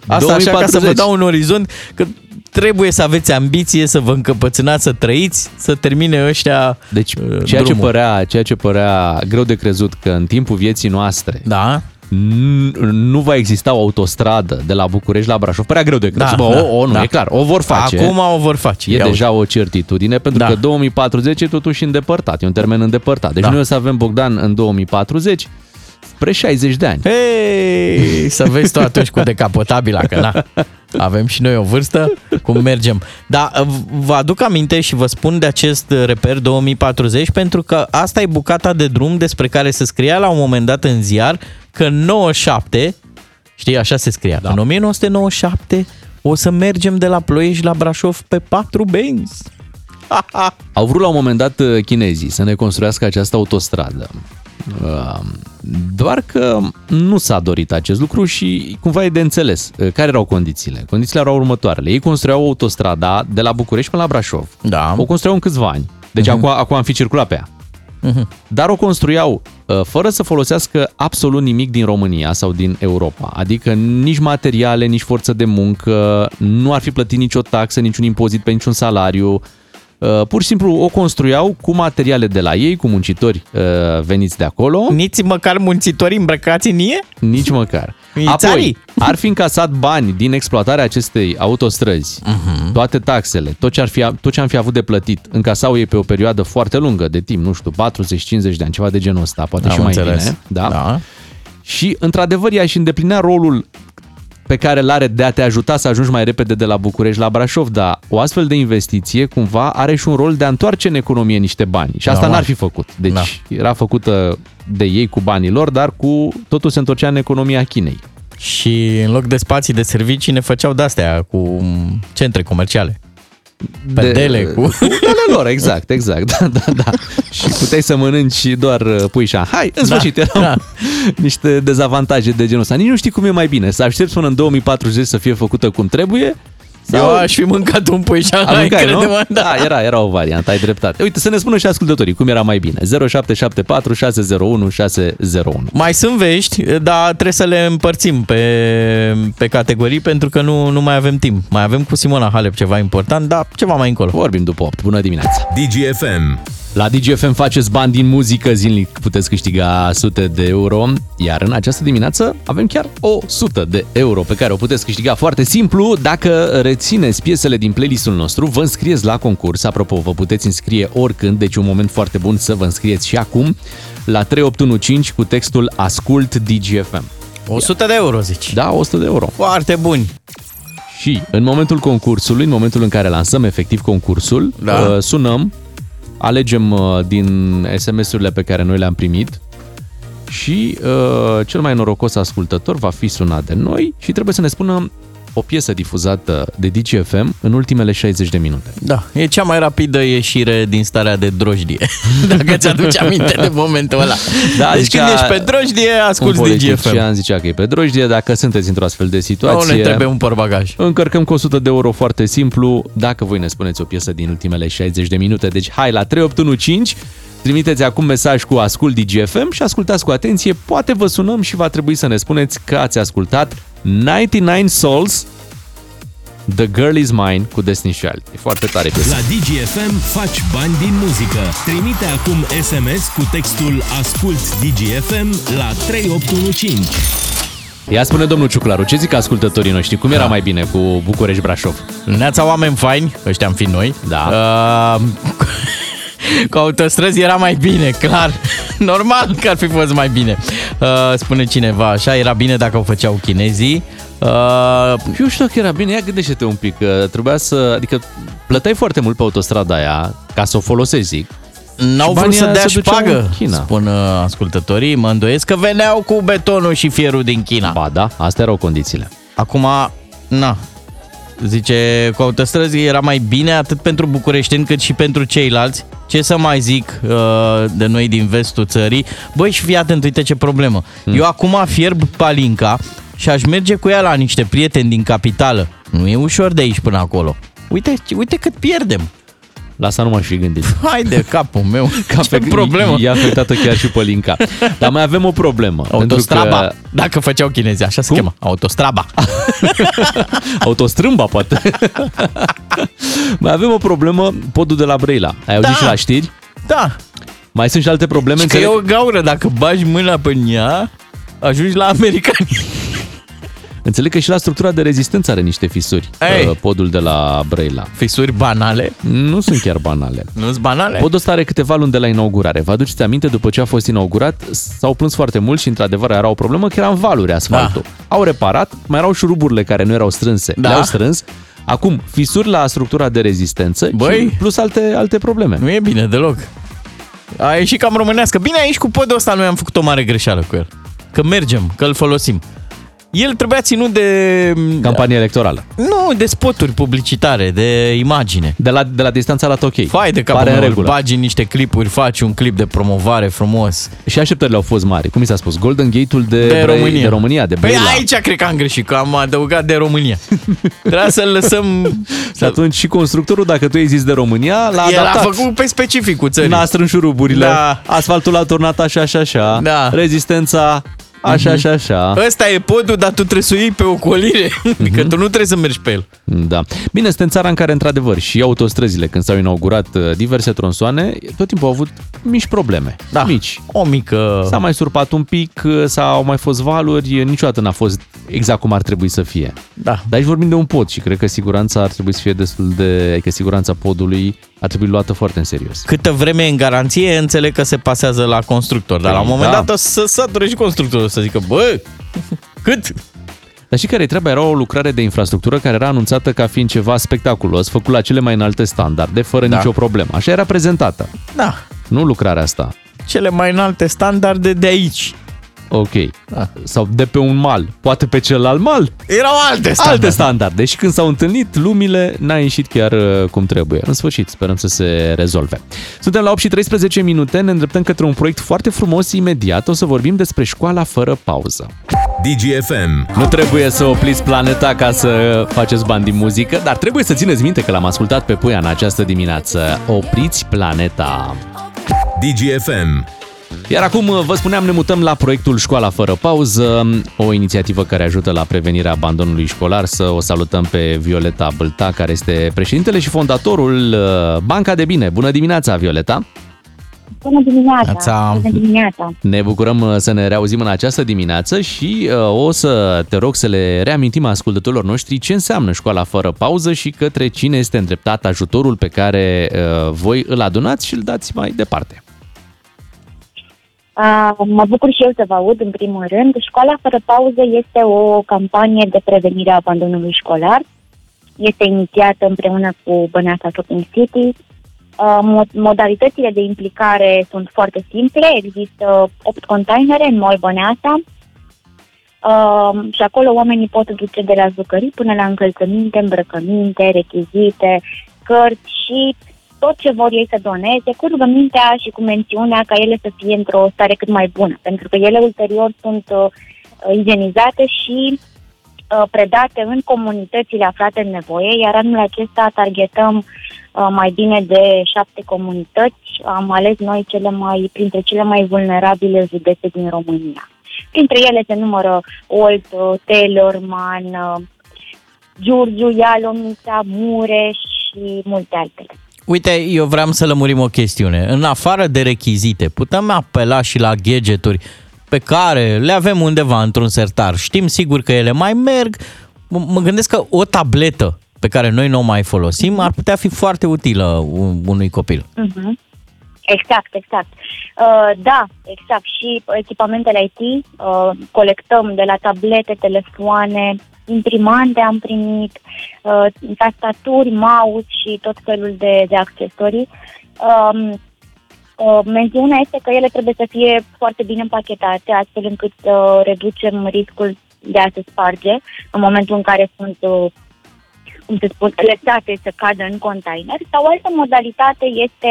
Asta așa ca să vă 2040. dau un orizont, că trebuie să aveți ambiție, să vă încăpățânați, să trăiți, să termine ăștia Deci, uh, ceea ce, drumul. părea, ceea ce părea greu de crezut că în timpul vieții noastre Da? n- nu va exista o autostradă de la București la Brașov, părea greu de crezut. Da, Bă, da, o, o, nu, da. e clar, o vor face. Acum o vor face. E Ia deja o certitudine, pentru Da. că 2040 e totuși îndepărtat, e un termen îndepărtat. Deci Da. noi o să avem Bogdan în 2040 spre 60 de ani. Hei, să vezi tu atunci cu decapotabila, că na, avem și noi o vârstă, cum mergem. Da, vă aduc aminte și vă spun de acest reper 2040 pentru că asta e bucata de drum despre care se scria la un moment dat în ziar că în 97, știi, așa se scria, da. în 1997 o să mergem de la Ploiești la Brașov pe patru benzi. Au vrut la un moment dat uh, chinezii să ne construiască această autostradă. Uh, Doar că nu s-a dorit acest lucru și cumva e de înțeles. Uh, Care erau condițiile? Condițiile erau următoarele. Ei construiau autostrada de la București până la Brașov. Da. O construiau în câțiva ani. Deci Mhm. acum, acum am fi circulat pe ea. Dar o construiau uh, fără să folosească absolut nimic din România sau din Europa. Adică nici materiale, nici forță de muncă, nu ar fi plătit nicio taxă, niciun impozit pe niciun salariu. Uh, Pur și simplu o construiau cu materiale de la ei, cu muncitori uh, veniți de acolo, Niți măcar munțitori îmbrăcați în ie? nici măcar. Inițialii. Apoi, ar fi încasat bani din exploatarea acestei autostrăzi, uh-huh. toate taxele, tot ce, ar fi, tot ce am fi avut de plătit, încasau ei pe o perioadă foarte lungă de timp, nu știu, 40-50 de ani, ceva de genul ăsta, poate Am și mai înțeles. bine. Da? da. Și, într-adevăr, ea și îndeplinea rolul pe care îl are de a te ajuta să ajungi mai repede de la București la Brașov, dar o astfel de investiție cumva are și un rol de a întoarce în economie niște bani. Și asta Normal. n-ar fi făcut. Deci Da. era făcută de ei cu banii lor, dar cu totul se întorcea în economia Chinei. Și în loc de spații de servicii ne făceau de-astea cu centre comerciale. Pedele cu... cu ale lor, exact, exact, da, da, da. Și puteai să mănânci doar uh, pui și Hai, în sfârșit, Da, erau da. niște dezavantaje de genul ăsta. Nici nu știi cum e mai bine, să aștepți până în 2040 să fie făcută cum trebuie Eu aș fi mâncat un pui și A mâncat, nu? crede-mă, da. da, era, era o variantă, ai dreptate. Uite, să ne spună și ascultătorii cum era mai bine. 0774 601 601. Mai sunt vești, dar trebuie să le împărțim pe, pe categorii pentru că nu, nu mai avem timp. Mai avem cu Simona Halep ceva important, dar ceva mai încolo. Vorbim după 8. Bună dimineața! DGFM. La DGFM faceți bani din muzică zilnic, puteți câștiga sute de euro, iar în această dimineață avem chiar 100 de euro pe care o puteți câștiga foarte simplu dacă rețineți piesele din playlistul nostru, vă înscrieți la concurs, apropo, vă puteți înscrie oricând, deci un moment foarte bun să vă înscrieți și acum la 3815 cu textul Ascult DGFM. 100 de euro, zici. Da, 100 de euro. Foarte buni. Și în momentul concursului, în momentul în care lansăm efectiv concursul, Da. uh, sunăm, alegem uh, din SMS-urile pe care noi le-am primit și uh, cel mai norocos ascultător va fi sunat de noi și trebuie să ne spună o piesă difuzată de DGFM în ultimele 60 de minute. Da, e cea mai rapidă ieșire din starea de drojdie. Dacă ți-aduci aminte de momentul ăla. Da, deci zicea- când ești pe drojdie, Un asculti DGFM. politician zicea că e pe drojdie, dacă sunteți într-o astfel de Nu situație... ne trebuie un părbagaj. Încărcăm cu 100 de euro foarte simplu dacă voi ne spuneți o piesă din ultimele 60 de minute. Deci hai la 3815, trimiteți acum mesaj cu Ascult DGFM și ascultați cu atenție. Poate vă sunăm și va trebui să ne spuneți că ați ascultat 99 Souls The Girl Is Mine cu Destiny Child. E foarte tare piesa. La DGFM faci bani din muzică. Trimite acum SMS cu textul Ascult DGFM la 3815. Ia spune domnul Ciuclaru, ce zic ascultătorii noștri? Cum era mai bine cu București-Brașov? Neața oameni faini, ăștia am fi noi. Da. Uh, cu autostrăzi era mai bine, clar. Normal că ar fi fost mai bine. Uh, spune cineva așa, era bine dacă o făceau chinezii. Uh, Eu știu că era bine, ia gândește-te un pic, că trebuia să, adică plăteai foarte mult pe autostrada aia ca să o folosești, zic. N-au Și vrut banii să aia dea se duceau șpagă, în China. spun uh, ascultătorii. Mă îndoiesc că veneau cu betonul și fierul din China. Ba da, astea erau condițiile. Acum, na, zice, cu autostrăzi era mai bine atât pentru bucureșteni cât și pentru ceilalți. Ce să mai zic uh, de noi din vestul țării? Băi, și fii atent, uite ce problemă. Hmm. Eu acum fierb palinca și aș merge cu ea la niște prieteni din capitală. Nu e ușor de aici până acolo. Uite, uite cât pierdem. La asta nu m-aș fi gândit. Hai de capul meu, Ca ce problemă. E afectată chiar și Pălinca. Dar mai avem o problemă. Autostraba, Pentru că... dacă făceau chinezii, așa se Cum? chema, autostraba. Autostrâmba, poate. mai avem o problemă, podul de la Brăila. Ai auzit Da. și la știri? Da, Mai sunt și alte probleme. și că e înțeleg? o gaură, dacă bagi mâna pe ea, ajungi la americani. Înțeleg că și la structura de rezistență are niște fisuri. Ei. uh, Podul de la Brăila. Fisuri banale, Nu sunt chiar banale. nu sunt banale? Podul ăsta are câteva luni de la inaugurare. Vă aduceți aminte, după ce a fost inaugurat, s-au plâns foarte mult și într-adevăr era o problemă că era în valuri asfaltul. Da. Au reparat, mai erau șuruburile care nu erau strânse. Da. Le-au strâns. Acum, fisuri la structura de rezistență Băi. și plus alte, alte probleme. Nu e bine deloc. A ieșit cam românească. Bine, aici cu podul ăsta noi am făcut o mare greșeală cu el. Că mergem, că îl folosim. El trebuia ținut de... Campanie electorală. Nu, de spoturi publicitare, de imagine. De la, de la distanța la ok. Fai de capul Pare în meu, regulă. bagi în niște clipuri, faci un clip de promovare frumos. Și așteptările au fost mari. Cum mi s-a spus? Golden Gate-ul de, De Brăi- România. de România, de Păi Brăila. aici cred că am greșit, că am adăugat de România. Trebuia să-l lăsăm... Și atunci și constructorul, dacă tu ai zis de România, l-a El a adaptat. făcut pe specificul țării. N-a strâns șuruburile, Da. asfaltul a turnat așa și așa, Da. Mhm. rezistența așa și așa. Ăsta e podul, dar tu trebuie să o iei pe ocolire. Adică tu nu trebuie să mergi pe el. Da. Bine, suntem țara în care, într-adevăr, și autostrăzile, când s-au inaugurat uh, diverse tronsoane, tot timpul au avut mici probleme. Da. Mici. O mică... S-a mai surpat un pic, uh, sau mai fost valuri, niciodată n-a fost exact cum ar trebui să fie. Da. Dar aici vorbim de un pod și cred că siguranța ar trebui să fie destul de... Adică siguranța podului ar trebui luată foarte în serios. Câtă vreme e în garanție, înțeleg că se pasează la constructor. Dar la un Păi, moment da. dat o să sature și constructorul să zică, bă, cât? Dar și care treaba era o lucrare de infrastructură care era anunțată ca fiind ceva spectaculos, făcut la cele mai înalte standarde, fără Da. nicio problemă. Așa era prezentată. Da, Nu lucrarea asta. cele mai înalte standarde de aici. Ok. Sau de pe un mal. Poate pe celălalt mal. Erau alte standarde. Alte standarde. Și când s-au întâlnit, lumile n-a ieșit chiar uh, cum trebuie. În sfârșit, sperăm să se rezolve. Suntem la 8 și 13 minute, ne îndreptăm către un proiect foarte frumos imediat. O să vorbim despre școala fără pauză. DGFM. Nu trebuie să opriți planeta ca să faceți bani din muzică, dar trebuie să țineți minte că l-am ascultat pe Puia în această dimineață. Opriți planeta. DGFM. Iar acum, vă spuneam, ne mutăm la proiectul Școala Fără Pauză, o inițiativă care ajută la prevenirea abandonului școlar. Să o salutăm pe Violeta Bălta, care este președintele și fondatorul uh, Banca de Bine. Bună dimineața, Violeta! Bună dimineața! Neața. Bună dimineața! Ne bucurăm uh, să ne reauzim în această dimineață și uh, o să te rog să le reamintim ascultătorilor noștri ce înseamnă școala fără pauză și către cine este îndreptat ajutorul pe care uh, voi îl adunați și îl dați mai departe. Uh, mă bucur și eu să vă aud, în primul rând. Școala fără pauză este o campanie de prevenire a abandonului școlar. Este inițiată împreună cu Băneasa Shopping City. Uh, mo- modalitățile de implicare sunt foarte simple. Există 8 containere în Mall Băneasa. Uh, și acolo oamenii pot duce de la jucării până la încălțăminte, îmbrăcăminte, rechizite, cărți și tot ce vor ei să doneze, cu rugămintea și cu mențiunea ca ele să fie într-o stare cât mai bună, pentru că ele ulterior sunt uh, igienizate și uh, predate în comunitățile aflate în nevoie, iar anul acesta targetăm uh, mai bine de șapte comunități. Am ales noi cele mai, printre cele mai vulnerabile județe din România. Printre ele se numără Olt, uh, Telorman, uh, Giurgiu, Ialomița, Mureș și multe altele. Uite, eu vreau să lămurim o chestiune. În afară de rechizite, putem apela și la gadgeturi pe care le avem undeva într-un sertar. Știm sigur că ele mai merg. M- Mă gândesc că o tabletă pe care noi nu o mai folosim ar putea fi foarte utilă un- unui copil. Mhm. Exact, exact. Uh, da, exact. Și echipamentele IT uh, colectăm de la tablete, telefoane, imprimante am primit, uh, tastaturi, mouse și tot felul de, de accesorii. Um, uh, mențiunea este că ele trebuie să fie foarte bine împachetate, astfel încât să reducem riscul de a se sparge în momentul în care sunt uh, cum se spun, lăsate să cadă în container sau altă modalitate este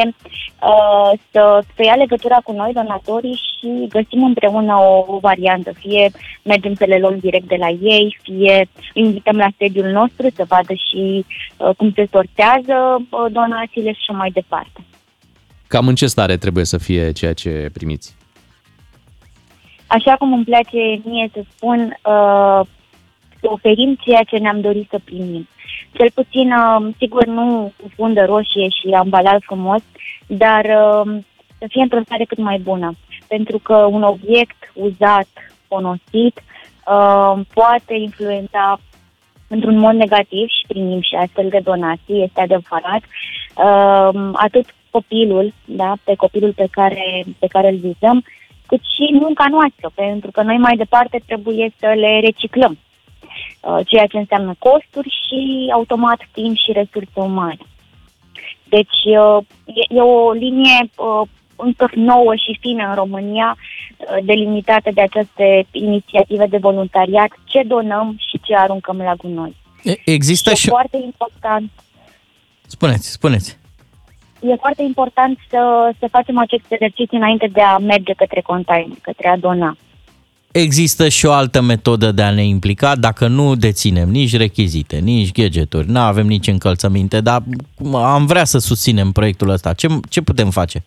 uh, să, să ia legătura cu noi, donatorii, și găsim împreună o, o variantă. Fie mergem să le luăm direct de la ei, fie îi invităm la sediul nostru să vadă și uh, cum se sortează uh, donațiile și așa mai departe. Cam în ce stare trebuie să fie ceea ce primiți? Așa cum îmi place mie să spun, uh, să oferim ceea ce ne-am dorit să primim. Cel puțin, uh, sigur, nu cu fundă roșie și ambalaj frumos, dar uh, să fie într-o stare cât mai bună. Pentru că un obiect uzat, fonosit, uh, poate influența într-un mod negativ și primim și astfel de donații, este adevărat. Uh, atât copilul, da, pe copilul pe care, pe care îl vizăm, cât și munca noastră, pentru că noi mai departe trebuie să le reciclăm, uh, ceea ce înseamnă costuri și automat timp și resurse umane. Deci uh, e, e o linie uh, încă nouă și fină în România, uh, delimitată de aceste inițiative de voluntariat, ce donăm și ce aruncăm la gunoi. E- Există e și... foarte important Spuneți, spuneți. e foarte important să, să facem acest exercițiu înainte de a merge către container, către a dona. Există și o altă metodă de a ne implica dacă nu deținem nici rechizite, nici gadgeturi, nu avem nici încălțăminte, dar am vrea să susținem proiectul ăsta. Ce, ce putem face?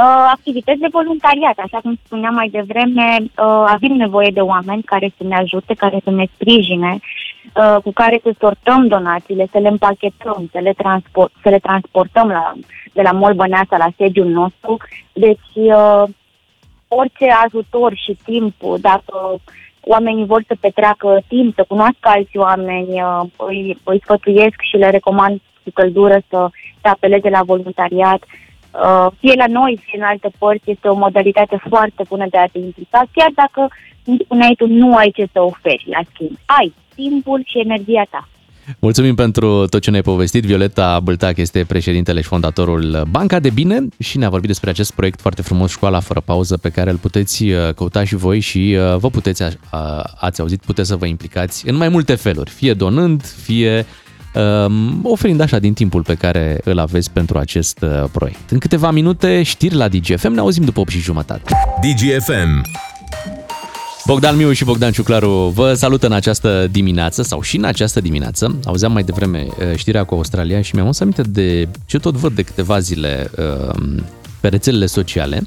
Uh, activități de voluntariat, așa cum spuneam mai devreme, uh, avem nevoie de oameni care să ne ajute, care să ne sprijine, uh, cu care să sortăm donațiile, să le împachetăm, să le, transport, să le transportăm la, de la Mol Băneasa la sediul nostru. Deci, uh, orice ajutor și timp, dacă oamenii vor să petreacă timp, să cunoască alți oameni, uh, îi, îi sfătuiesc și le recomand cu căldură să, să apeleze la voluntariat. Uh, fie la noi, fie în alte părți, este o modalitate foarte bună de a te implica, chiar dacă, cum spuneai tu, nu ai ce să oferi la schimb. Ai timpul și energia ta. Mulțumim pentru tot ce ne-ai povestit. Violeta Bâltac este președintele și fondatorul Banca de Bine și ne-a vorbit despre acest proiect foarte frumos, Școala fără pauză, pe care îl puteți uh, căuta și voi și uh, vă puteți, a- a- ați auzit, puteți să vă implicați în mai multe feluri, fie donând, fie um, oferind așa din timpul pe care îl aveți pentru acest uh, proiect. În câteva minute, știri la DGFM, ne auzim după 8 și jumătate. DGFM. Bogdan Miu și Bogdan Ciuclaru vă salută în această dimineață sau și în această dimineață. Auzeam mai devreme uh, știrea cu Australia și mi-am adus aminte de ce tot văd de câteva zile uh, pe rețelele sociale.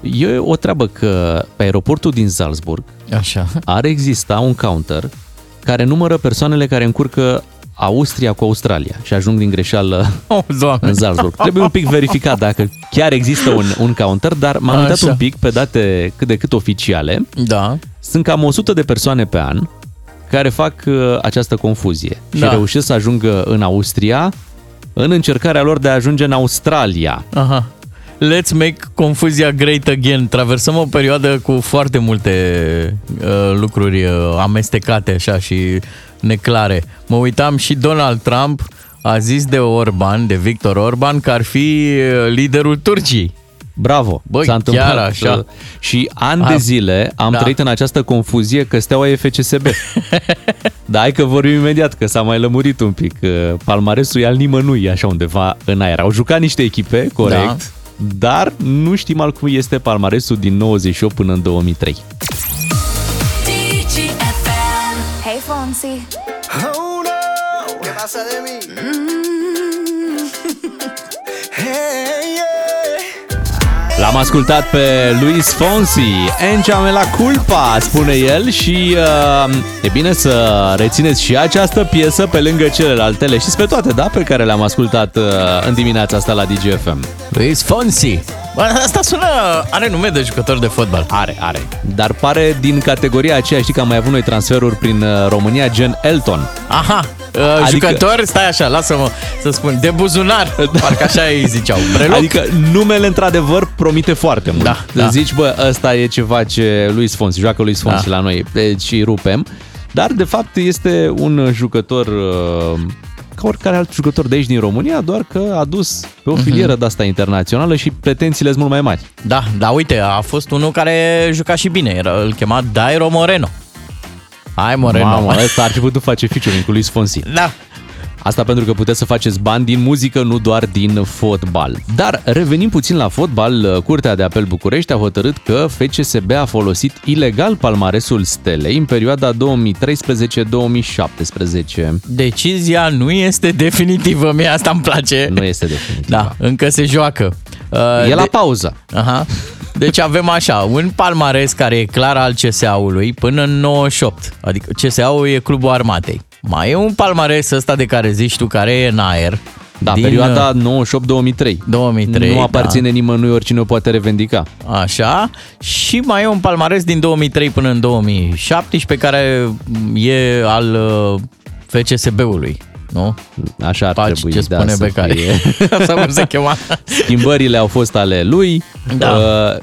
E o treabă că pe aeroportul din Salzburg Așa. ar exista un counter care numără persoanele care încurcă Austria cu Australia și ajung din greșeală Oh, doamne. în Salzburg. Trebuie un pic verificat dacă chiar există un, un counter, dar m-am uitat Așa. un pic pe date cât de cât oficiale. Da. Sunt cam 100 de persoane pe an care fac uh, această confuzie și Da. reușesc să ajungă în Austria în încercarea lor de a ajunge în Australia. Aha. Let's make confuzia great again. Traversăm o perioadă cu foarte multe uh, lucruri uh, amestecate așa și neclare. Mă uitam și Donald Trump a zis de Orban, de Victor Orban, că ar fi uh, liderul Turciei. Bravo! Băi, S-a întâmplat chiar așa. uh, Și ani A- de zile am Da. trăit în această confuzie că steaua e FCSB. da, hai că vorbim imediat, că s-a mai lămurit un pic. Uh, Palmaresul e al nimănui, așa undeva în aer. Au jucat niște echipe, corect, Da. Dar nu știm al cui este palmaresul din 98 până în 2003. Hey Fonsi. Oh no, ¿qué pasa de mí? hey, yeah. L-am ascultat pe Luis Fonsi, Enchame la culpa, spune el și uh, e bine să rețineți și această piesă pe lângă celelalte, le știți pe toate, da? Pe care le-am ascultat uh, în dimineața asta la DGFM. Luis Fonsi. Bă, asta sună... Are nume de jucător de fotbal. Are, are. Dar pare din categoria aceea, știi că am mai avut noi transferuri prin uh, România, gen Elton. Aha, uh, Adică- adică... jucător, stai așa, lasă-mă să spun, de buzunar, parcă așa îi ziceau. Breloc? Adică numele într-adevăr promite foarte mult. Da, da. Zici, bă, ăsta e ceva ce Luis Fonsi, joacă Luis Fonsi Da. la noi, deci îi rupem. Dar de fapt este un jucător uh, ca oricare alt jucător de aici din România, doar că a dus pe o Mhm. filieră de asta internațională și pretențiile sunt mult mai mari. Da, da, uite, a fost unul care juca și bine, era, îl chema Dairo Moreno. Hai Moreno. Mamă, ăsta ar fi putut face featuring cu Luis Fonsi. Da. Asta pentru că puteți să faceți bani din muzică, nu doar din fotbal. Dar revenim puțin la fotbal, Curtea de Apel București a hotărât că FCSB a folosit ilegal palmaresul Stelei în perioada 2013-2017. Decizia nu este definitivă, mie asta îmi place. Nu este definitiv. Da, încă se joacă. Uh, E la pauză. Aha. Deci avem așa, un palmares care e clar al CSA-ului până în 98, adică CSA-ul e clubul armatei. Mai e un palmares ăsta de care zici tu, care e în aer. Da, din, perioada 98-2003. 2003, Nu aparține nimănui, oricine o poate revendica. Așa. Și mai e un palmares din 2003 până în 2017 care e al uh, FCSB-ului. Nu? Așa ar Paci, trebui. ce da, spune să Becali. fie. Asta cum se chema. Schimbările au fost ale lui. Da. Uh,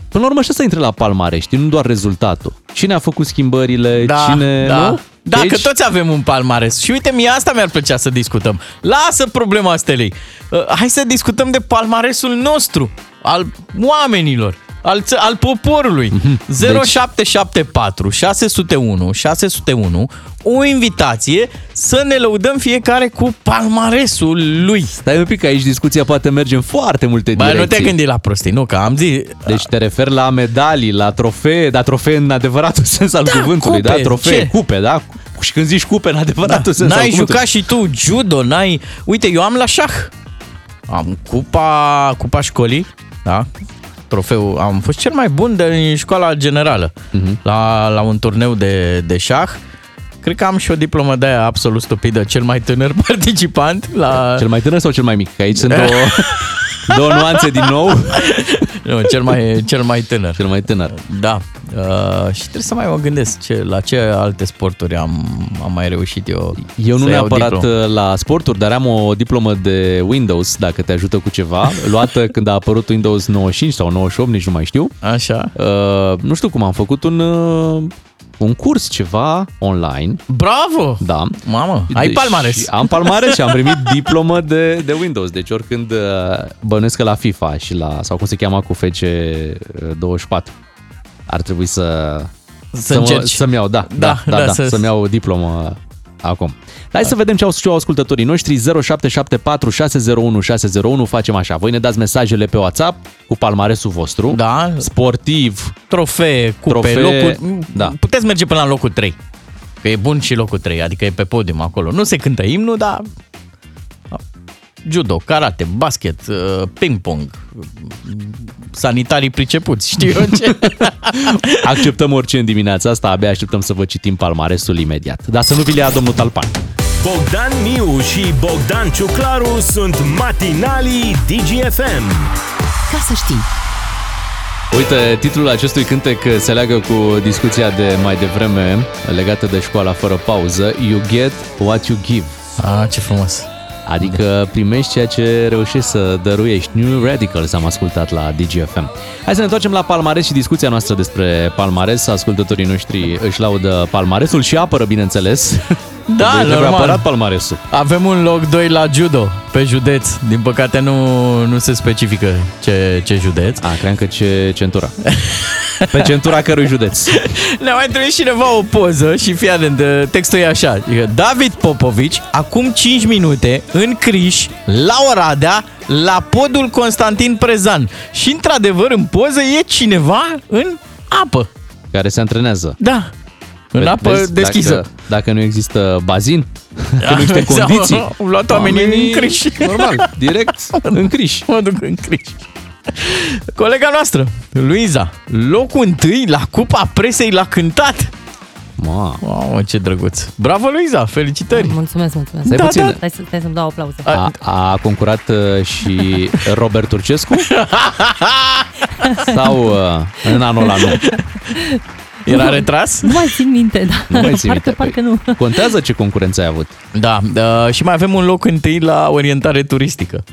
Până la urmă și asta intră la palmare, știi, nu doar rezultatul. Cine a făcut schimbările, Da, cine... da. Nu? Da, Deci- că toți avem un palmares. Și uite, mie asta mi-ar plăcea să discutăm. Lasă problema stelei. Uh, Hai să discutăm de palmaresul nostru, al oamenilor, al, ță- al poporului. Mhm. Deci- 0774 601 601 o invitație să ne lăudăm fiecare cu palmaresul lui. Stai un pic, că aici discuția poate merge în foarte multe Bă, direcții. nu te gândi la prostii, nu, că am zis... Deci te referi la medalii, la trofee, dar trofee în adevăratul sens al Da, cuvântului, cupe, da? Trofee, ce? cupe, da? Și când zici cupe în adevăratul sens al N-ai cuvântului. jucat și tu judo, n-ai... Uite, eu am la șah. Am cupa, cupa școlii, da? Trofeu. Am fost cel mai bun din școala generală Mhm. la, la un turneu de, de șah. Cred că am și o diplomă de aia absolut stupidă, cel mai tânăr participant la... Cel mai tânăr sau cel mai mic? Că aici sunt două, două nuanțe din nou. Nu, cel mai, cel mai tânăr. Cel mai tânăr. Da. Uh, și trebuie să mai mă gândesc ce, la ce alte sporturi am, am mai reușit eu Eu nu să iau neapărat diplomă. uh, la sporturi, dar am o diplomă de Windows, dacă te ajută cu ceva, luată când a apărut Windows 95 sau 98, nici nu mai știu. Așa. Uh, nu știu cum am făcut un uh, un curs ceva online. Bravo! Da. Mamă, ai Deci palmares. Am palmares și am primit diplomă de, de Windows. Deci oricând uh, bănuiesc că la FIFA și la, sau cum se cheamă cu FC24, ar trebui să, Să mă- încerci. să-mi iau, da, da, Da, da, da, da, da să- să-mi iau diplomă acum. Hai să vedem ce au, ce au ascultătorii noștri 0774 601 601 facem așa. Voi ne dați mesajele pe WhatsApp cu palmaresul vostru. Da. Sportiv. Trofee, cupe, Trofee, locul... da. Puteți merge până la locul 3. Că e bun și locul 3, adică e pe podium acolo. Nu se cântă imnul, dar judo, karate, basket, uh, ping-pong, sanitarii pricepuți, știu eu ce. Acceptăm orice în dimineața asta, abia așteptăm să vă citim palmaresul imediat. Dar să nu vi le ia domnul Talpan. Bogdan Miu și Bogdan Ciuclaru sunt matinalii DGFM. Ca să știi. Uite, titlul acestui cântec se leagă cu discuția de mai devreme legată de școala fără pauză. You get what you give. Ah, ce frumos. Adică primești ceea ce reușești să dăruiești. New Radicals am ascultat la DGFM. Hai să ne întoarcem la palmares și discuția noastră despre palmares. Ascultătorii noștri își laudă palmaresul și apără, bineînțeles. Da, Voi trebuie normal. apărat palmaresul. Avem un loc 2 la judo, pe județ. Din păcate nu, nu se specifică ce, ce județ. A, cream că ce centura. Pe centura cărui județ. Ne-a mai trimis cineva o poză și fii atent, textul e așa. e, David Popovici, acum 5 minute, în Criș, la Oradea, la podul Constantin Prezan. Și într-adevăr, în poză e cineva în apă. Care se antrenează. Da. În Ve- apă vezi, deschisă. Dacă, dacă nu există bazin, că nu există Sau- condiții. Au luat oamenii în Criș. Normal, direct în Criș. Mă duc în Criș. Colega noastră, Luiza, locul întâi la Cupa Presei l-a cântat. Ma. Mamă, ce drăguț. Bravo, Luiza, felicitări. Mulțumesc, mulțumesc. Stai Da, puțin. da. Stai, să, stai să-mi dau aplauze. A, a concurat uh, și Robert Turcescu? Sau uh, în anul ăla nu? Era retras? Nu mai țin minte, da. Nu mai ții parcă, minte. parcă nu. Contează ce concurență ai avut. Da, uh, și mai avem un loc întâi la orientare turistică.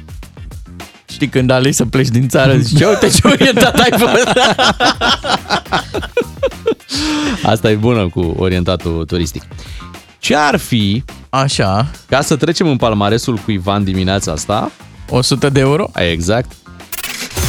Știi, când alegi să pleci din țară, zici, "Ce, uite ce orientat ai fost. Asta e bună cu orientatul turistic. Ce ar fi, Așa, ca să trecem în palmaresul cu Ivan dimineața asta, 100 de euro? exact,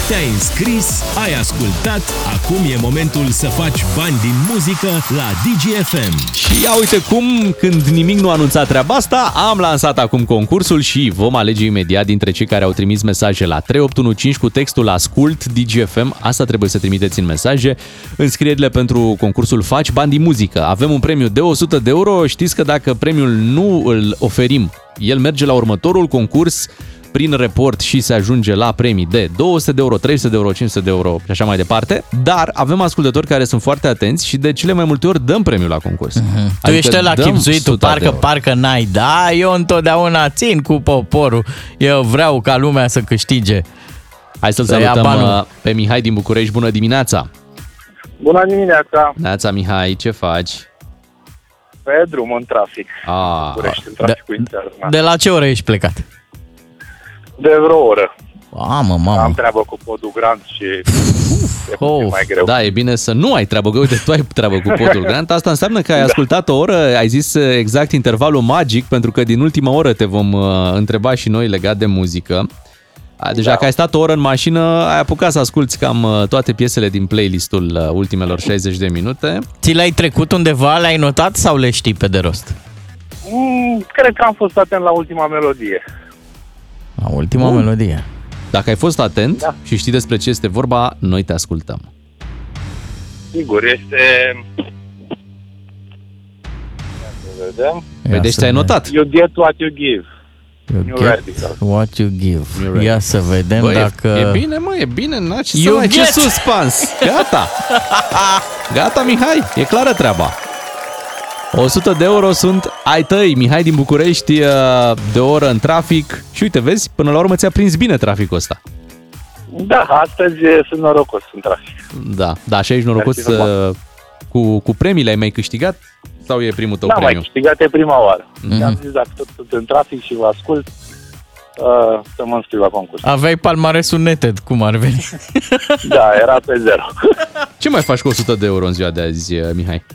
Te-ai înscris, ai ascultat, acum e momentul să faci bani din muzică la DGFM. Și ia uite cum, când nimic nu anunța treaba asta, am lansat acum concursul și vom alege imediat dintre cei care au trimis mesaje la 3815 cu textul Ascult DGFM. Asta trebuie să trimiteți în mesaje. Înscrierile pentru concursul Faci Bani din Muzică. Avem un premiu de 100 de euro. Știți că dacă premiul nu îl oferim, el merge la următorul concurs prin report și se ajunge la premii de 200 de euro, 300 de euro, 500 de euro și așa mai departe. Dar avem ascultători care sunt foarte atenți și de cele mai multe ori dăm premiul la concurs. Mhm. Tu ești la chipzuitul, parcă, parcă n-ai. Da, eu întotdeauna țin cu poporul. Eu vreau ca lumea să câștige. Hai să-l Să ia salutăm banul. uh, pe Mihai din București. Bună dimineața! Bună dimineața! Neața Mihai, ce faci? Pe drum în trafic. A, București, în traficul intern. De la ce oră ești plecat? De vreo oră. Mamă, mamă. Am treabă cu podul Grand și e puțin mai greu. Da, e bine să nu ai treabă, că uite, tu ai treabă cu podul Grant. Asta înseamnă că ai ascultat o oră, ai zis uh, exact intervalul magic, pentru că din ultima oră te vom uh, întreba și noi legat de muzică. A, Deja da. că ai stat o oră în mașină, ai apucat să asculti cam uh, toate piesele din playlistul uh, ultimelor 60 de minute. Ți le-ai trecut undeva, le-ai notat sau le știi pe de rost? Mm, cred că am fost atent la ultima melodie. La ultima Bun. melodie. Dacă ai fost atent da. și știi despre ce este vorba, noi te ascultăm. Sigur, este... Ia să vedem. Păi deci ți-ai notat. You get what you give. You New get Radical. what you give. Radical. Ia să vedem Băi, dacă... E bine, mă, e bine, n ce să You mai, ce get! suspans. Gata. Gata, Mihai, e clară treaba. 100 de euro sunt ai tăi, Mihai din București, uh, de o oră în trafic. Și uite, vezi, până la urmă ți-a prins bine traficul ăsta. Da, astăzi e- sunt norocos în trafic. Da, da, și aici norocos Mersi frumos. uh, cu, cu premiile ai mai câștigat? Sau e primul tău N-am mai premiu? câștigat, e prima oară. Mhm. Am zis dacă tot sunt în trafic și vă ascult, uh, să mă înscriu la concurs. Aveai palmaresul neted, cum ar veni. Da, era pe zero. Ce mai faci cu 100 de euro în ziua de azi, uh, Mihai?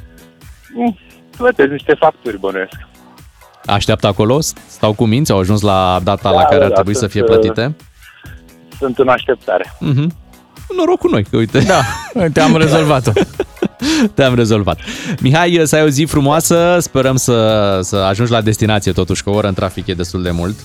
Mm, Plătesc niște facturi, bănuiesc. Așteaptă acolo? Stau cu minți? Au ajuns la data la Da, care ar da, trebui să sunt, fie uh, plătite? Sunt în așteptare. Mhm. Noroc cu noi, că uite. Da, te-am rezolvat-o. Te-am rezolvat. Mihai, să ai o zi frumoasă, sperăm să, să ajungi la destinație totuși, că o oră în trafic e destul de mult.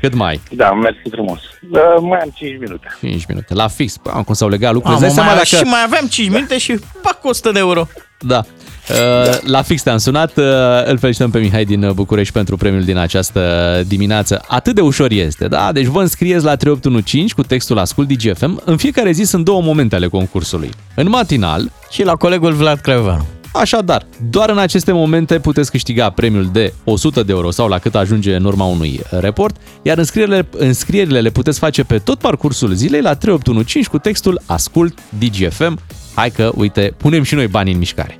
Cât mai? Da, mersi frumos. Uh, mai am 5 minute. 5 minute. La fix. Bă, cum s-au legat lucrurile. Mamă, Îți dai seama mai, dacă... Și mai aveam 5 minute și pac 100 de euro. Da. Uh, La fix te-am sunat. Uh, Îl felicităm pe Mihai din București pentru premiul din această dimineață. Atât de ușor este, da? Deci vă înscrieți la 3815 cu textul Ascult DGFM. În fiecare zi sunt două momente ale concursului. În matinal Și la colegul Vlad Craioveanu. Așadar, doar în aceste momente puteți câștiga premiul de 100 de euro sau la cât ajunge în urma unui report, iar înscrierile, înscrierile le puteți face pe tot parcursul zilei la 3815 cu textul Ascult DGFM. Hai că, uite, punem și noi bani în mișcare.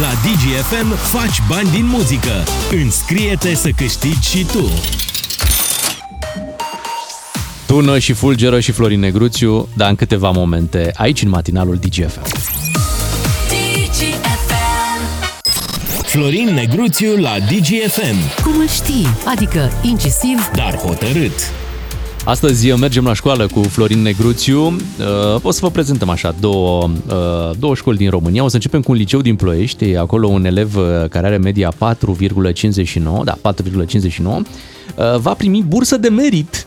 La DGFM faci bani din muzică. Înscrie-te să câștigi și tu. Tună și Fulgeră și Florin Negruțiu, dar în câteva momente aici în matinalul DGFM. Florin Negruțiu la DGFM. Cum îl știi? Adică incisiv, Dar hotărât. Astăzi mergem la școală cu Florin Negruțiu. Uh, O să vă prezentăm așa două, uh, două școli din România. O să începem cu un liceu din Ploiești. E acolo un elev uh, care are media 4,59, da, 4,59. Uh, Va primi bursă de merit.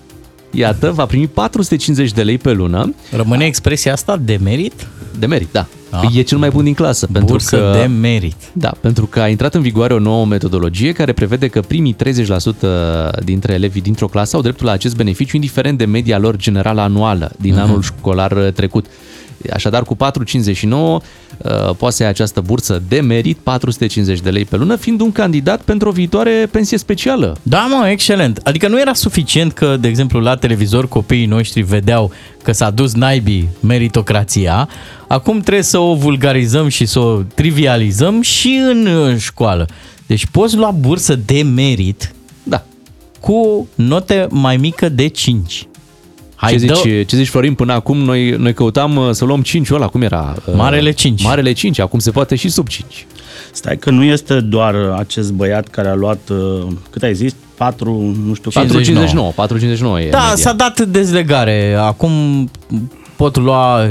Iată, va primi 450 de lei pe lună. Rămâne expresia asta de merit? De merit, da. Ah. E cel mai bun din clasă. Pentru Bursă că, de merit. Da, pentru că a intrat în vigoare o nouă metodologie care prevede că primii 30% dintre elevii dintr-o clasă au dreptul la acest beneficiu, indiferent de media lor generală anuală din Mhm. anul școlar trecut. Așadar, cu 4,59 uh, poate să ia această bursă de merit, 450 de lei pe lună, fiind un candidat pentru o viitoare pensie specială. Da, mă, excelent. Adică nu era suficient că, de exemplu, la televizor copiii noștri vedeau că s-a dus naibii meritocrația. Acum trebuie să o vulgarizăm și să o trivializăm și în uh, școală. Deci poți lua bursă de merit Da. cu note mai mică de 5. Hai, ce, zici, dă- ce zici, Florin? Până acum noi, noi căutam uh, să luăm 5 ăla, cum era? Uh, Marele 5. Marele 5, acum se poate și sub 5. Stai că nu este doar acest băiat care a luat, uh, cât ai zis, 4, nu știu, 4,59, 4,59 e Da, media. s-a dat dezlegare. Acum pot lua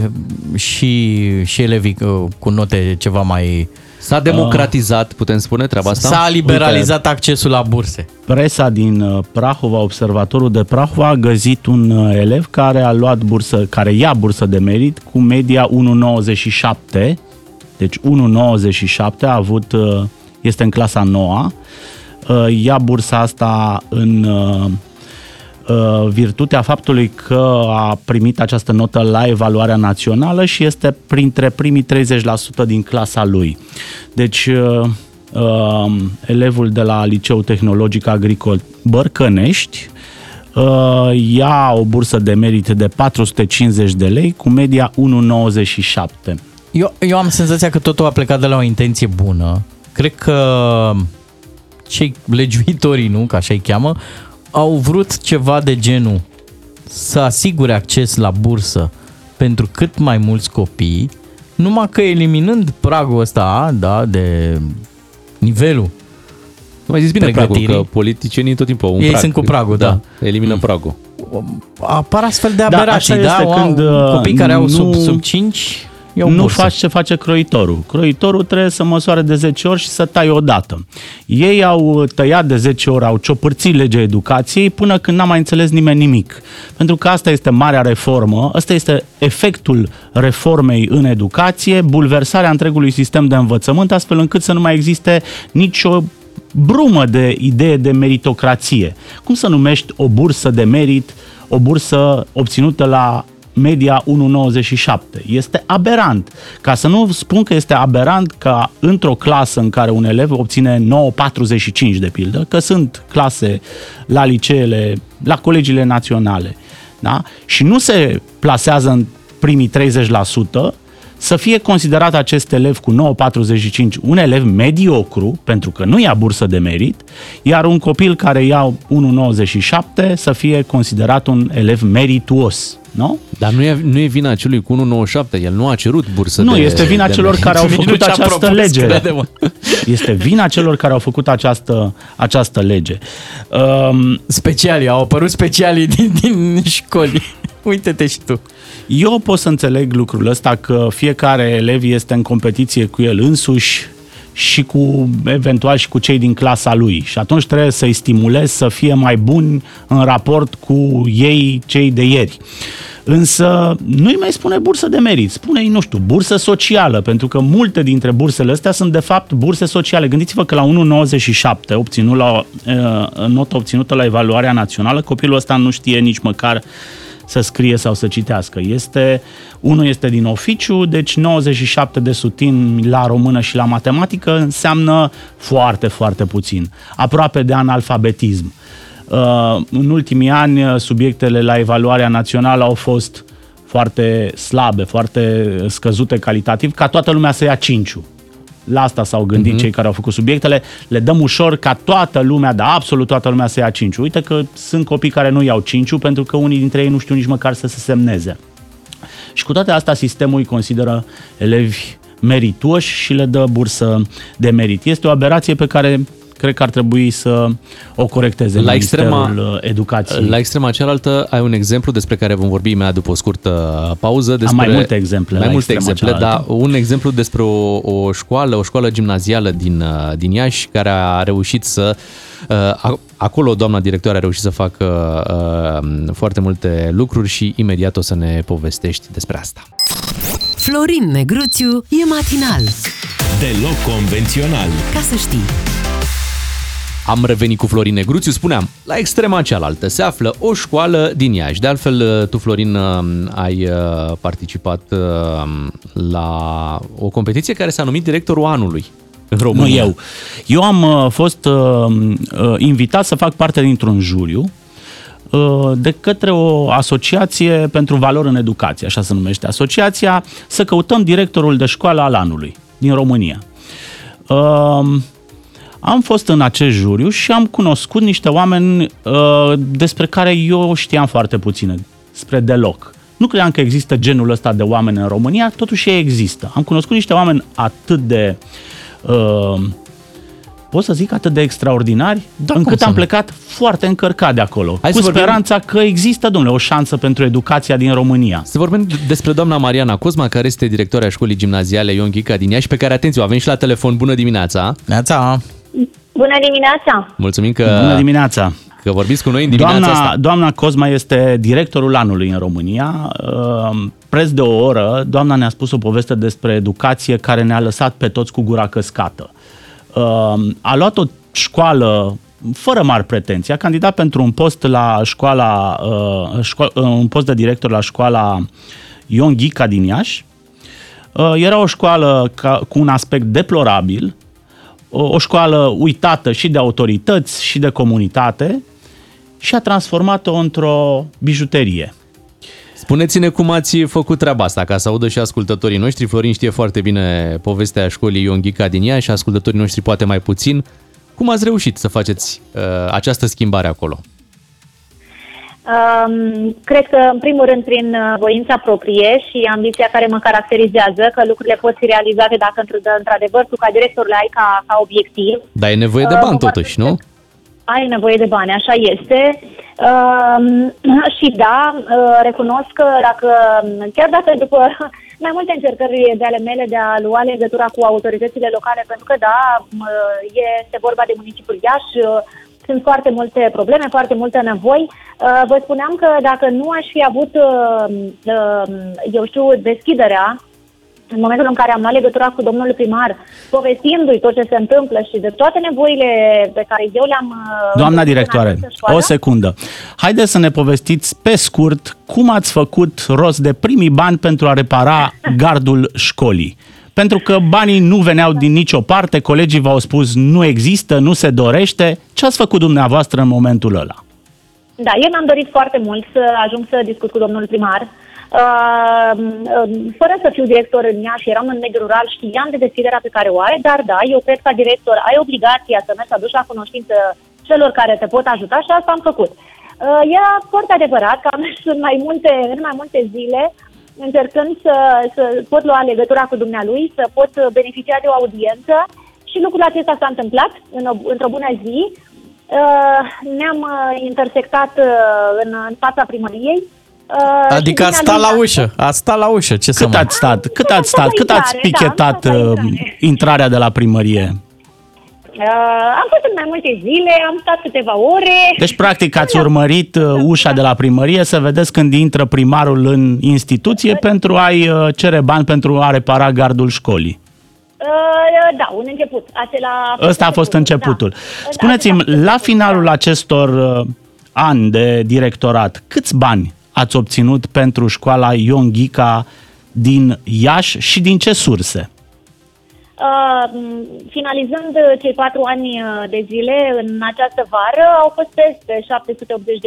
și, și elevii uh, cu note ceva mai... S-a democratizat, putem spune treaba asta? S-a liberalizat accesul la burse. Presa din uh, Prahova, Observatorul de Prahova, a găsit un uh, elev care a luat bursă, care ia bursă de merit cu media 1,97. Deci 1,97 a avut, uh, este în clasa 9 ia bursa asta în uh, uh, virtutea faptului că a primit această notă la evaluarea națională și este printre primii 30% din clasa lui. Deci, uh, uh, elevul de la Liceul Tehnologic Agricol Bărcănești uh, ia o bursă de merit de 450 de lei cu media 1,97. Eu, eu am senzația că totul a plecat de la o intenție bună. Cred că cei legiuitorii, nu, că așa îi cheamă, au vrut ceva de genul să asigure acces la bursă pentru cât mai mulți copii, numai că eliminând pragul ăsta, da, de nivelul Nu mai zis bine pragul, pregătirii. că politicienii tot timpul au un Ei prag. sunt cu pragul, da. Elimină pragul. apar astfel de Da, aberații, așa da? este Oameni- când, uh, copii care au sub, nu- sub 5 iau nu bursă. faci ce face croitorul. Croitorul trebuie să măsoare de 10 ori și să tai odată. Ei au tăiat de 10 ori, au ciopărțit legea educației până când n-a mai înțeles nimeni nimic. Pentru că asta este marea reformă, ăsta este efectul reformei în educație, bulversarea întregului sistem de învățământ, astfel încât să nu mai existe nicio brumă de idee de meritocrație. Cum să numești o bursă de merit, o bursă obținută la media 1,97. Este aberant. Ca să nu spun că este aberant ca într-o clasă în care un elev obține 9,45 de pildă, că sunt clase la liceele, la colegiile naționale, da? și nu se plasează în primii 30%, să fie considerat acest elev cu 9,45 un elev mediocru, pentru că nu ia bursă de merit, iar un copil care ia 1,97 să fie considerat un elev merituos. Nu? Dar nu e, nu e vina celui cu 1,97, el nu a cerut bursă Nu, de este vina de celor merit. care au Nici nu făcut ce-a această propus, lege. crede-mă. Este vina celor care au făcut această, această lege. Um, Specialii, au apărut specialii din, din școli. Uite-te și tu. Eu pot să înțeleg lucrul ăsta că fiecare elev este în competiție cu el însuși și cu eventual și cu cei din clasa lui și atunci trebuie să-i stimulezi să fie mai buni în raport cu ei, cei de ieri. Însă nu-i mai spune bursă de merit, spune-i, nu știu, bursă socială, pentru că multe dintre bursele astea sunt de fapt burse sociale. Gândiți-vă că la 1,97 obținut la, uh, notă obținută la evaluarea națională, copilul ăsta nu știe nici măcar să scrie sau să citească. Este, unul este din oficiu, deci 97 de sutin la română și la matematică înseamnă foarte, foarte puțin. Aproape de analfabetism. Uh, în ultimii ani, uh, subiectele la evaluarea națională au fost foarte slabe, foarte scăzute calitativ, ca toată lumea să ia 5 la asta s-au gândit uh-huh. cei care au făcut subiectele, le dăm ușor ca toată lumea, dar absolut toată lumea să ia 5 Uite că sunt copii care nu iau 5 pentru că unii dintre ei nu știu nici măcar să se semneze. Și cu toate astea, sistemul îi consideră elevi merituoși și le dă bursă de merit. Este o aberație pe care cred că ar trebui să o corecteze La Ministerul extrema- Educației. La extrema cealaltă ai un exemplu despre care vom vorbi imediat după o scurtă pauză. Despre, mai multe exemple Mai la multe extrema exemple, dar cealaltă. un exemplu despre o, o școală, o școală gimnazială din, uh, din Iași, care a reușit să uh, a- Acolo doamna directoare a reușit să facă uh, foarte multe lucruri și imediat o să ne povestești despre asta. Florin Negruțiu e matinal. Deloc convențional. Ca să știi. Am revenit cu Florin Negruțiu, spuneam, la extrema cealaltă se află o școală din Iași. De altfel, tu, Florin, ai uh, participat uh, la o competiție care s-a numit Directorul Anului în România. Nu eu. Eu am uh, fost uh, uh, invitat să fac parte dintr-un juriu uh, de către o asociație pentru valori în educație, așa se numește asociația, să căutăm directorul de școală al anului din România. Uh, am fost în acest juriu și am cunoscut niște oameni uh, despre care eu știam foarte puține, spre deloc. Nu credeam că există genul ăsta de oameni în România, totuși ei există. Am cunoscut niște oameni atât de, uh, pot să zic, atât de extraordinari, Da, încât cum să am nu? plecat foarte încărcat de acolo, Hai cu să vorbim- speranța că există, domnule, o șansă pentru educația din România. Să vorbim despre doamna Mariana Cosma, care este directoarea școlii gimnaziale Ion Ghica din Iași, pe care, atenție, o avem și la telefon. Bună dimineața! Neața! Bună dimineața! Mulțumim că, Bună dimineața! că vorbiți cu noi în dimineața Doamna, asta. doamna Cosma este directorul anului în România. Uh, Preț de o oră, doamna ne-a spus o poveste despre educație care ne-a lăsat pe toți cu gura căscată. Uh, A luat o școală fără mari pretenții, a candidat pentru un post la școala, uh, șco- uh, un post de director la școala Ion Ghica din Iași. Uh, Era o școală ca, cu un aspect deplorabil, o, o școală uitată și de autorități și de comunitate și a transformat-o într-o bijuterie. Spuneți-ne cum ați făcut treaba asta, ca să audă și ascultătorii noștri. Florin știe foarte bine povestea școlii Ion Ghica din Iași și ascultătorii noștri poate mai puțin. Cum ați reușit să faceți uh, această schimbare acolo? Um, cred că, în primul rând, prin uh, voința proprie și ambiția care mă caracterizează, că lucrurile pot fi realizate dacă, într- într-adevăr, tu ca director le ai ca, ca obiectiv. Dar e nevoie de Uh, bani cum ar totuși, nu? ai nevoie de bani, așa este. Uh, și da, uh, recunosc că dacă, chiar dacă după mai multe încercări de ale mele de a lua legătura cu autoritățile locale, pentru că da, uh, este vorba de municipiul Iași, uh, sunt foarte multe probleme, foarte multe nevoi. Uh, Vă spuneam că dacă nu aș fi avut, uh, uh, eu știu, deschiderea în momentul în care am luat legătura cu domnul primar, povestindu-i tot ce se întâmplă și de toate nevoile pe care eu le-am... uh, Doamna în directoare, această școală, o secundă. Haideți să ne povestiți pe scurt cum ați făcut rost de primii bani pentru a repara gardul școlii. Pentru că banii nu veneau din nicio parte, colegii v-au spus nu există, nu se dorește. Ce ați făcut dumneavoastră în momentul ăla? Da, eu mi-am dorit foarte mult să ajung să discut cu domnul primar, Uh, um, fără să fiu director în Iași, eram în mediul rural, știam de deschiderea pe care o are, dar da, eu cred că ca director ai obligația să mergi să aduci la cunoștință celor care te pot ajuta și asta am făcut. Uh, e foarte adevărat că am mers în mai multe, în mai multe zile încercând să, să pot lua legătura cu dumnealui, să pot beneficia de o audiență și lucrul acesta s-a întâmplat în o, într-o bună zi. Uh, ne-am uh, intersectat uh, în, în fața primăriei. Uh, Adică și a stat la dumnealui- ușă, a stat la ușă, ce să Cât mai... ați stat? Cât ați stat stat? la Cât ați intrare, da, pichetat am stat la uh, intrare. intrarea de la primărie? Uh, am fost în mai multe zile, am stat câteva ore. Deci, practic, ați Da. urmărit uh, ușa de la primărie să vedeți când intră primarul în instituție pentru a-i uh, cere bani pentru a repara gardul școlii. Uh, da, un început. Acela Ăsta a fost începutul. Da. Spuneți-mi, Acela a fost la începutul, finalul da. acestor uh, ani de directorat, câți bani ați obținut pentru școala Ion Ghica din Iași și din ce surse? Uh, finalizând uh, cei patru ani uh, de zile în această vară, au fost peste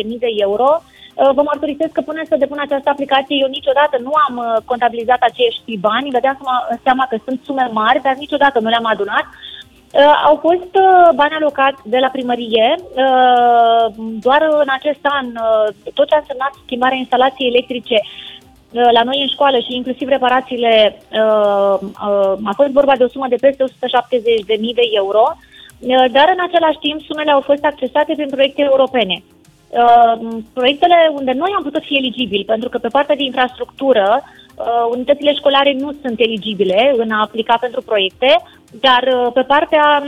780.000 de euro. Uh, Vă mărturisesc că până să depun această aplicație, eu niciodată nu am uh, contabilizat acești bani. Vedeam seama, seama că sunt sume mari, dar niciodată nu le-am adunat. Uh, au fost uh, bani alocați de la primărie. Uh, doar în acest an, uh, tot ce a însemnat schimbarea instalației electrice uh, la noi în școală și inclusiv reparațiile, uh, uh, a fost vorba de o sumă de peste 170.000 de euro, uh, dar în același timp sumele au fost accesate prin proiecte europene. Uh, proiectele unde noi am putut fi eligibili, pentru că pe partea de infrastructură, uh, unitățile școlare nu sunt eligibile în a aplica pentru proiecte, dar uh, pe partea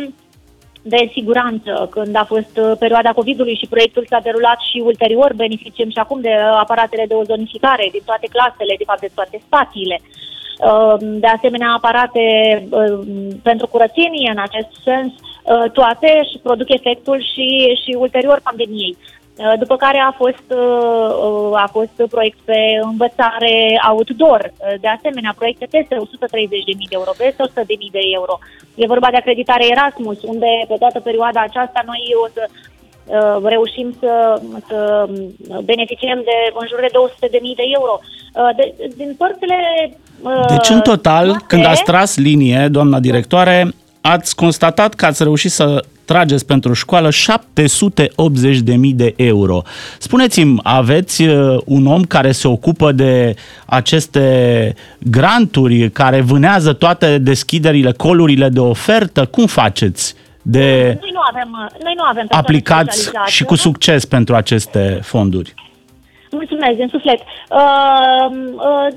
de siguranță, când a fost uh, perioada COVID-ului și proiectul s-a derulat și ulterior beneficiem și acum de uh, aparatele de ozonificare din toate clasele, de fapt de toate spațiile. Uh, De asemenea, aparate uh, pentru curățenie în acest sens, uh, toate și produc efectul și, și ulterior pandemiei. Uh, După care a fost, uh, uh, a fost proiect pe învățare outdoor, Uh, de asemenea proiecte peste 130.000 de euro, peste 100.000 de euro. E vorba de acreditare Erasmus, unde pe toată perioada aceasta noi o să uh, reușim să, să beneficiem de în jur de 200.000 de euro. Uh, De, din părțile uh, Deci, în total, noastre- când ați tras linie, doamna directoare, ați constatat că ați reușit să trageți pentru școală 780.000 de euro. Spuneți-mi, aveți uh, un om care se ocupă de aceste granturi, care vânează toate deschiderile, colurile de ofertă? Cum faceți de Noi nu avem, uh, noi nu avem persoane aplicați specializate. și cu succes pentru aceste fonduri? Mulțumesc, din suflet. Uh, uh,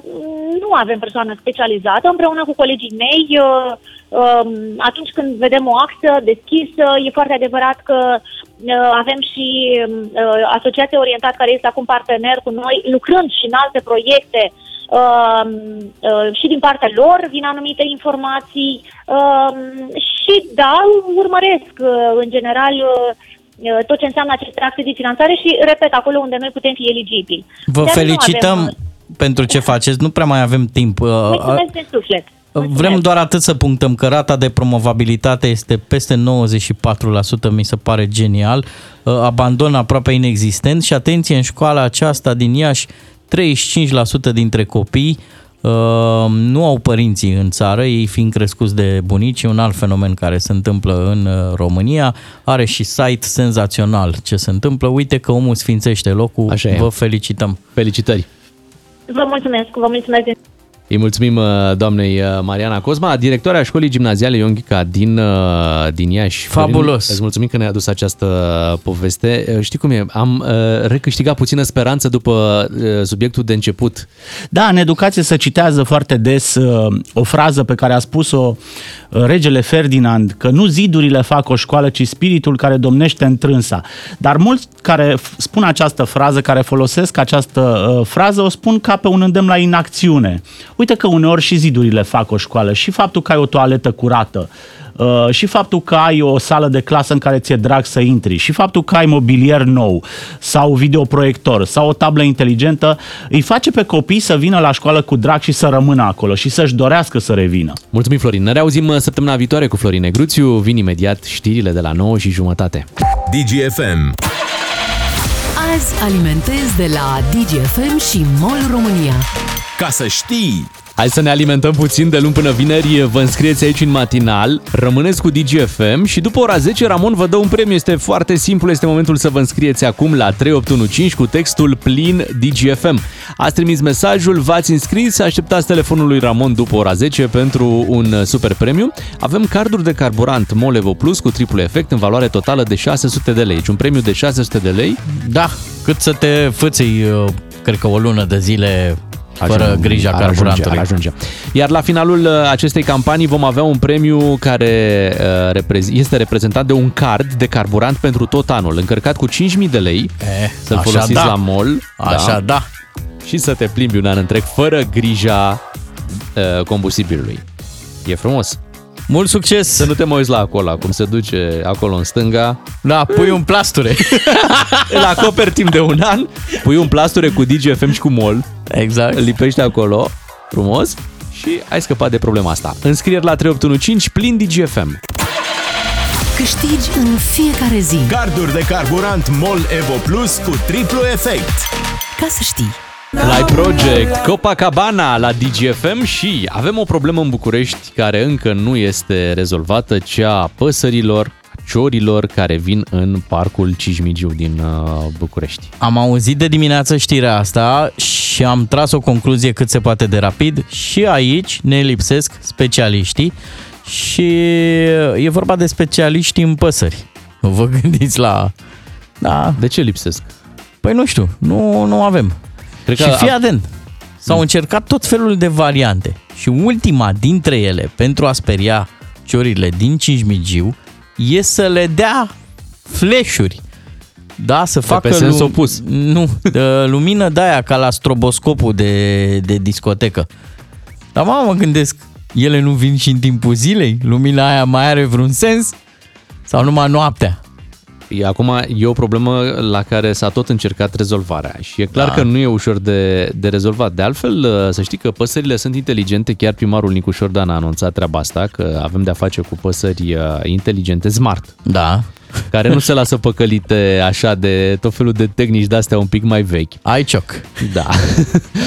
nu avem persoană specializată. Împreună cu colegii mei, uh, uh, atunci când vedem o axă deschisă, e foarte adevărat că uh, avem și uh, Asociația Orientat, care este acum partener cu noi, lucrând și în alte proiecte. Uh, uh, și din partea lor vin anumite informații uh, și da, urmăresc uh, în general uh, tot ce înseamnă aceste acte de finanțare și, repet, acolo unde noi putem fi eligibili. Vă Dar nu felicităm avem, pentru ce faceți, nu prea mai avem timp. Uh, Mulțumesc din suflet. Vrem doar atât să punctăm că rata de promovabilitate este peste 94%, mi se pare genial, Uh, abandon aproape inexistent și atenție în școala aceasta din Iași, 35% dintre copii uh, nu au părinții în țară, ei fiind crescuți de bunici, e un alt fenomen care se întâmplă în uh, România, are și site senzațional ce se întâmplă, uite că omul sfințește locul, Așa e. vă felicităm. Felicitări! Vă mulțumesc, vă mulțumesc din Îi mulțumim uh, doamnei uh, Mariana Cosma, directoarea școlii gimnaziale Ionghica din, uh, din Iași. Fabulos. Florin, Îți mulțumim că ne-a adus această poveste. Uh, Știi cum e? Am uh, recâștigat puțină speranță după uh, subiectul de început. Da, în educație se citează foarte des uh, o frază pe care a spus-o uh, regele Ferdinand, că nu zidurile fac o școală, ci spiritul care domnește întrânsa. Dar mulți care f- spun această frază, care folosesc această uh, frază, o spun ca pe un îndemn la inacțiune. Uite că uneori și zidurile fac o școală și faptul că ai o toaletă curată, Uh, și faptul că ai o sală de clasă în care ți-e drag să intri și faptul că ai mobilier nou sau videoproiector sau o tablă inteligentă îi face pe copii să vină la școală cu drag și să rămână acolo și să-și dorească să revină. Mulțumim, Florin. Ne reauzim uh, săptămâna viitoare cu Florin Negruțiu. Vin imediat știrile de la 9 și jumătate. DGFM. Azi alimentez de la DGFM și MOL România. Ca să știi! Hai să ne alimentăm puțin de luni până vineri. Vă înscrieți aici în matinal, rămâneți cu DGFM și după ora 10 Ramon vă dă un premiu. Este foarte simplu, este momentul să vă înscrieți acum la 3815 cu textul plin DGFM. Ați trimis mesajul, v-ați înscris, așteptați telefonul lui Ramon după ora 10 pentru un super premiu. Avem carduri de carburant Molevo Plus cu triplu efect în valoare totală de 600 de lei. Deci un premiu de 600 de lei. Da, cât să te fâții, uh, cred că o lună de zile fără Ajung- grija ar carburantului. Ajunge, ar ajunge. Iar la finalul uh, acestei campanii vom avea un premiu care uh, reprez- este reprezentat de un card de carburant pentru tot anul, încărcat cu 5.000 de lei, Eh, să-l așa folosiți da. la mall. Așa da. Și să te plimbi un an întreg fără grija uh, combustibilului. E frumos. Mult succes! Să nu te mai uiți la acolo, cum se duce acolo în stânga. Da, pui un plasture. Îl acoperi timp de un an, pui un plasture cu DGFM și cu MOL. Exact. Îl lipești acolo, frumos, și ai scăpat de problema asta. Înscrieri la 3815 plin DGFM. Câștigi în fiecare zi. Carduri de carburant MOL Evo Plus cu triplu efect. Ca să știi. Live Project, Copacabana la DGFM și avem o problemă în București care încă nu este rezolvată, cea a păsărilor, a ciorilor care vin în parcul Cismigiu din uh, București. Am auzit de dimineață știrea asta și am tras o concluzie cât se poate de rapid. Și aici ne lipsesc specialiștii și e vorba de specialiști în păsări. Vă gândiți la... Da. De ce lipsesc? Păi nu știu, nu, nu avem. Cred și că fii a- atent, s-au încercat tot felul de variante și ultima dintre ele pentru a speria ciorile din Cismigiu e să le dea flash-uri. Da, să facă pe sens lu- opus. Nu, de lumină de aia ca la stroboscopul de, de discotecă. Dar mă, mă gândesc, ele nu vin și în timpul zilei? Lumina aia mai are vreun sens? Sau numai noaptea? E, acum e o problemă la care s-a tot încercat rezolvarea și e clar Da. că nu e ușor de, de rezolvat. De altfel, uh, să știi că păsările sunt inteligente, chiar primarul Nicu Șordan a anunțat treaba asta, că avem de-a face cu păsări uh, inteligente, smart. Da. Care nu se lasă păcălite așa de tot felul de tehnici de-astea un pic mai vechi. Ai cioc. Da.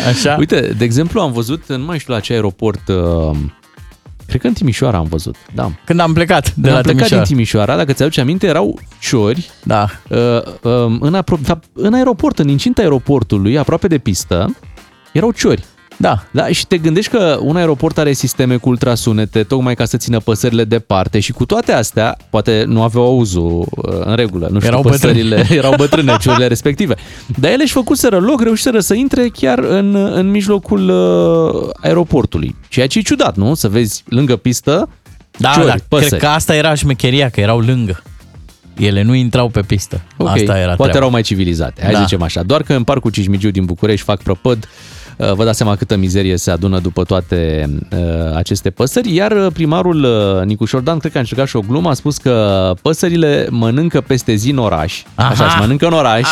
Așa? Uite, de exemplu, am văzut, nu mai știu la ce aeroport, uh, cred că în Timișoara am văzut, da. Când am plecat de Când la am plecat Timișoara. din Timișoara, dacă ți-aduci aminte, erau ciori da. uh, uh, în, apro- fapt, în aeroport, în incinta aeroportului, aproape de pistă, erau ciori. Da. da. Și te gândești că un aeroport are sisteme cu ultrasunete, tocmai ca să țină păsările departe și cu toate astea, poate nu aveau auzul uh, în regulă, nu știu, Erau păsările bătrâne. erau bătrâne, ciorile respective. Dar ele își făcuseră loc, reușiseră să intre chiar în, în mijlocul uh, aeroportului. Ceea ce e ciudat, nu? Să vezi lângă pistă Da, ciori, da, păsări. cred că asta era șmecheria, că erau lângă. Ele nu intrau pe pistă. Ok, Asta era poate treaba. erau mai civilizate, hai Da. da. zicem așa. Doar că în parcul Cismigiu din București fac prăpăd, uh, vă dați seama câtă mizerie se adună după toate uh, aceste păsări, iar uh, primarul uh, Nicu Șordan, cred că a încercat și o glumă, a spus că păsările mănâncă peste zi în oraș, Aha. așa, și mănâncă în oraș,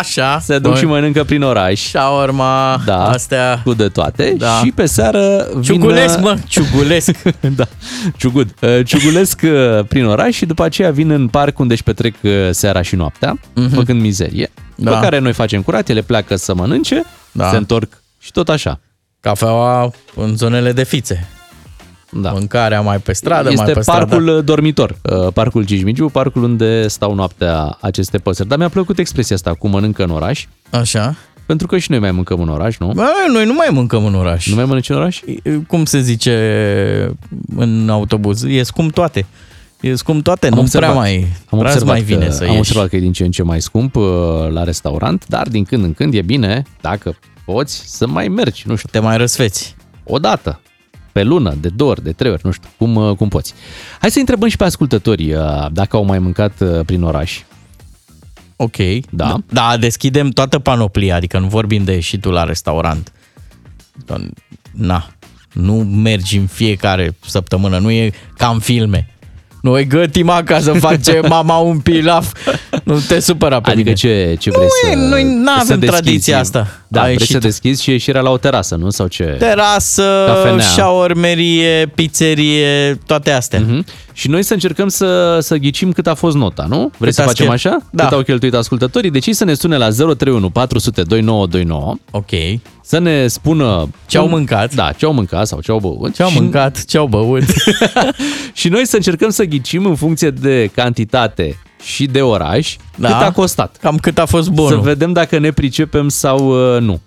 Așa. se duc Băi. și mănâncă prin oraș, Shawarma, da, astea. cu de toate, Da. și pe seară vin... Ciugulesc, mă, ciugulesc. da, ciugud. Uh, Ciugulesc uh, prin oraș și după aceea vin în parc unde își petrec uh, seara și noaptea, Mhm. făcând mizerie. Da. Pe care noi facem curat, ele pleacă să mănânce, Da. se întorc și tot așa. Cafeaua în zonele de fițe. Da. Mâncarea mai pe stradă, este mai pe parcul stradă. dormitor, uh, parcul Cismigiu, parcul unde stau noaptea aceste păsări. Dar mi-a plăcut expresia asta, cu mănâncă în oraș. Așa. Pentru că și noi mai mâncăm în oraș, nu? Bă, noi nu mai mâncăm în oraș. Nu mai mănânci în oraș? Cum se zice în autobuz? E scump toate. E scump toate, nu prea mai, am prea observat mai vine că, să Am ieși. observat că e din ce în ce mai scump uh, la restaurant, dar din când în când e bine, dacă poți, să mai mergi, nu știu. Te mai răsfeți. O dată, pe lună, de două ori, de trei ori, nu știu, cum, uh, cum poți. Hai să întrebăm și pe ascultătorii uh, dacă au mai mâncat uh, prin oraș. Ok. Da. Da, deschidem toată panoplia, adică nu vorbim de ieșitul la restaurant. Na, nu mergi în fiecare săptămână, nu e ca în filme. Noi gătim acasă, face mama un pilaf. Nu te supăra pe Adică mine. ce, ce vrei Nu e, să noi nu să avem deschizi? tradiția asta. Da, A vrei să ieșit. deschizi și ieșirea la o terasă, nu? Sau ce? Terasă, Cafenea. șaormerie, pizzerie, toate astea. Mm-hmm. Și noi să încercăm să, să ghicim cât a fost nota, nu? Vrei Cât să a facem schel- așa? Da. Cât au cheltuit ascultătorii? Deci ei să ne sune la 031 400 2929. Ok. Să ne spună... Ce au mâncat. Da, ce au mâncat sau ce au băut. Ce au Și- mâncat, ce au băut. și noi să încercăm să ghicim în funcție de cantitate și de oraș Da. cât a costat. Cam cât a fost Să bonul. vedem dacă ne pricepem sau uh, nu.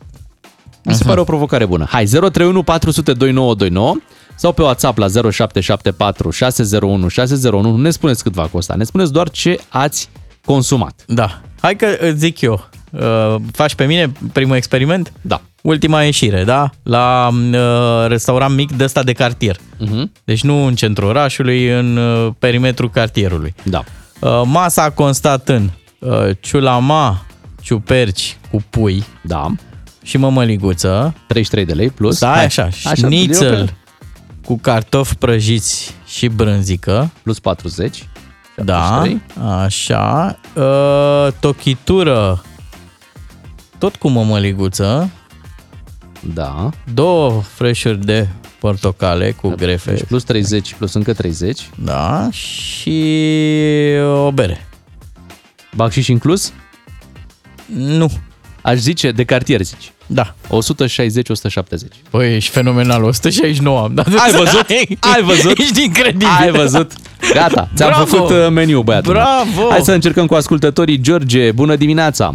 Mi se pare o provocare bună. Hai, 031 400 2929 sau pe WhatsApp la 0774 601 601. Nu ne spuneți cât va costa, ne spuneți doar ce ați consumat. Da. Hai că îți zic eu. Uh, faci pe mine primul experiment? Da. Ultima ieșire, da? La uh, restaurant mic de ăsta de cartier. Uh-huh. Deci nu în centrul orașului, în uh, perimetrul cartierului. Da. Uh, masa a constat în uh, ciulama, ciuperci cu pui. Da. Și mămăliguță. 33 de lei plus. Da, Hai. așa. Așa, Șnițel e ok. Cu cartofi prăjiți și brânzică. Plus 40. Da, 73. așa. Uh, tochitură tot cu mămăliguță. Da. Două freșuri de portocale cu grefe. Deci plus 30, plus încă 30. Da, și o bere. Bacșiș inclus? Nu. Aș zice, de cartier zici. Da. 160-170. Păi, ești fenomenal, 169 am dat. Ai văzut? Ai văzut? Ești incredibil. Ai văzut? Gata, ți-am Bravo! făcut uh, meniu, băiatul. meu. Bravo! Hai să încercăm cu ascultătorii. George, bună dimineața!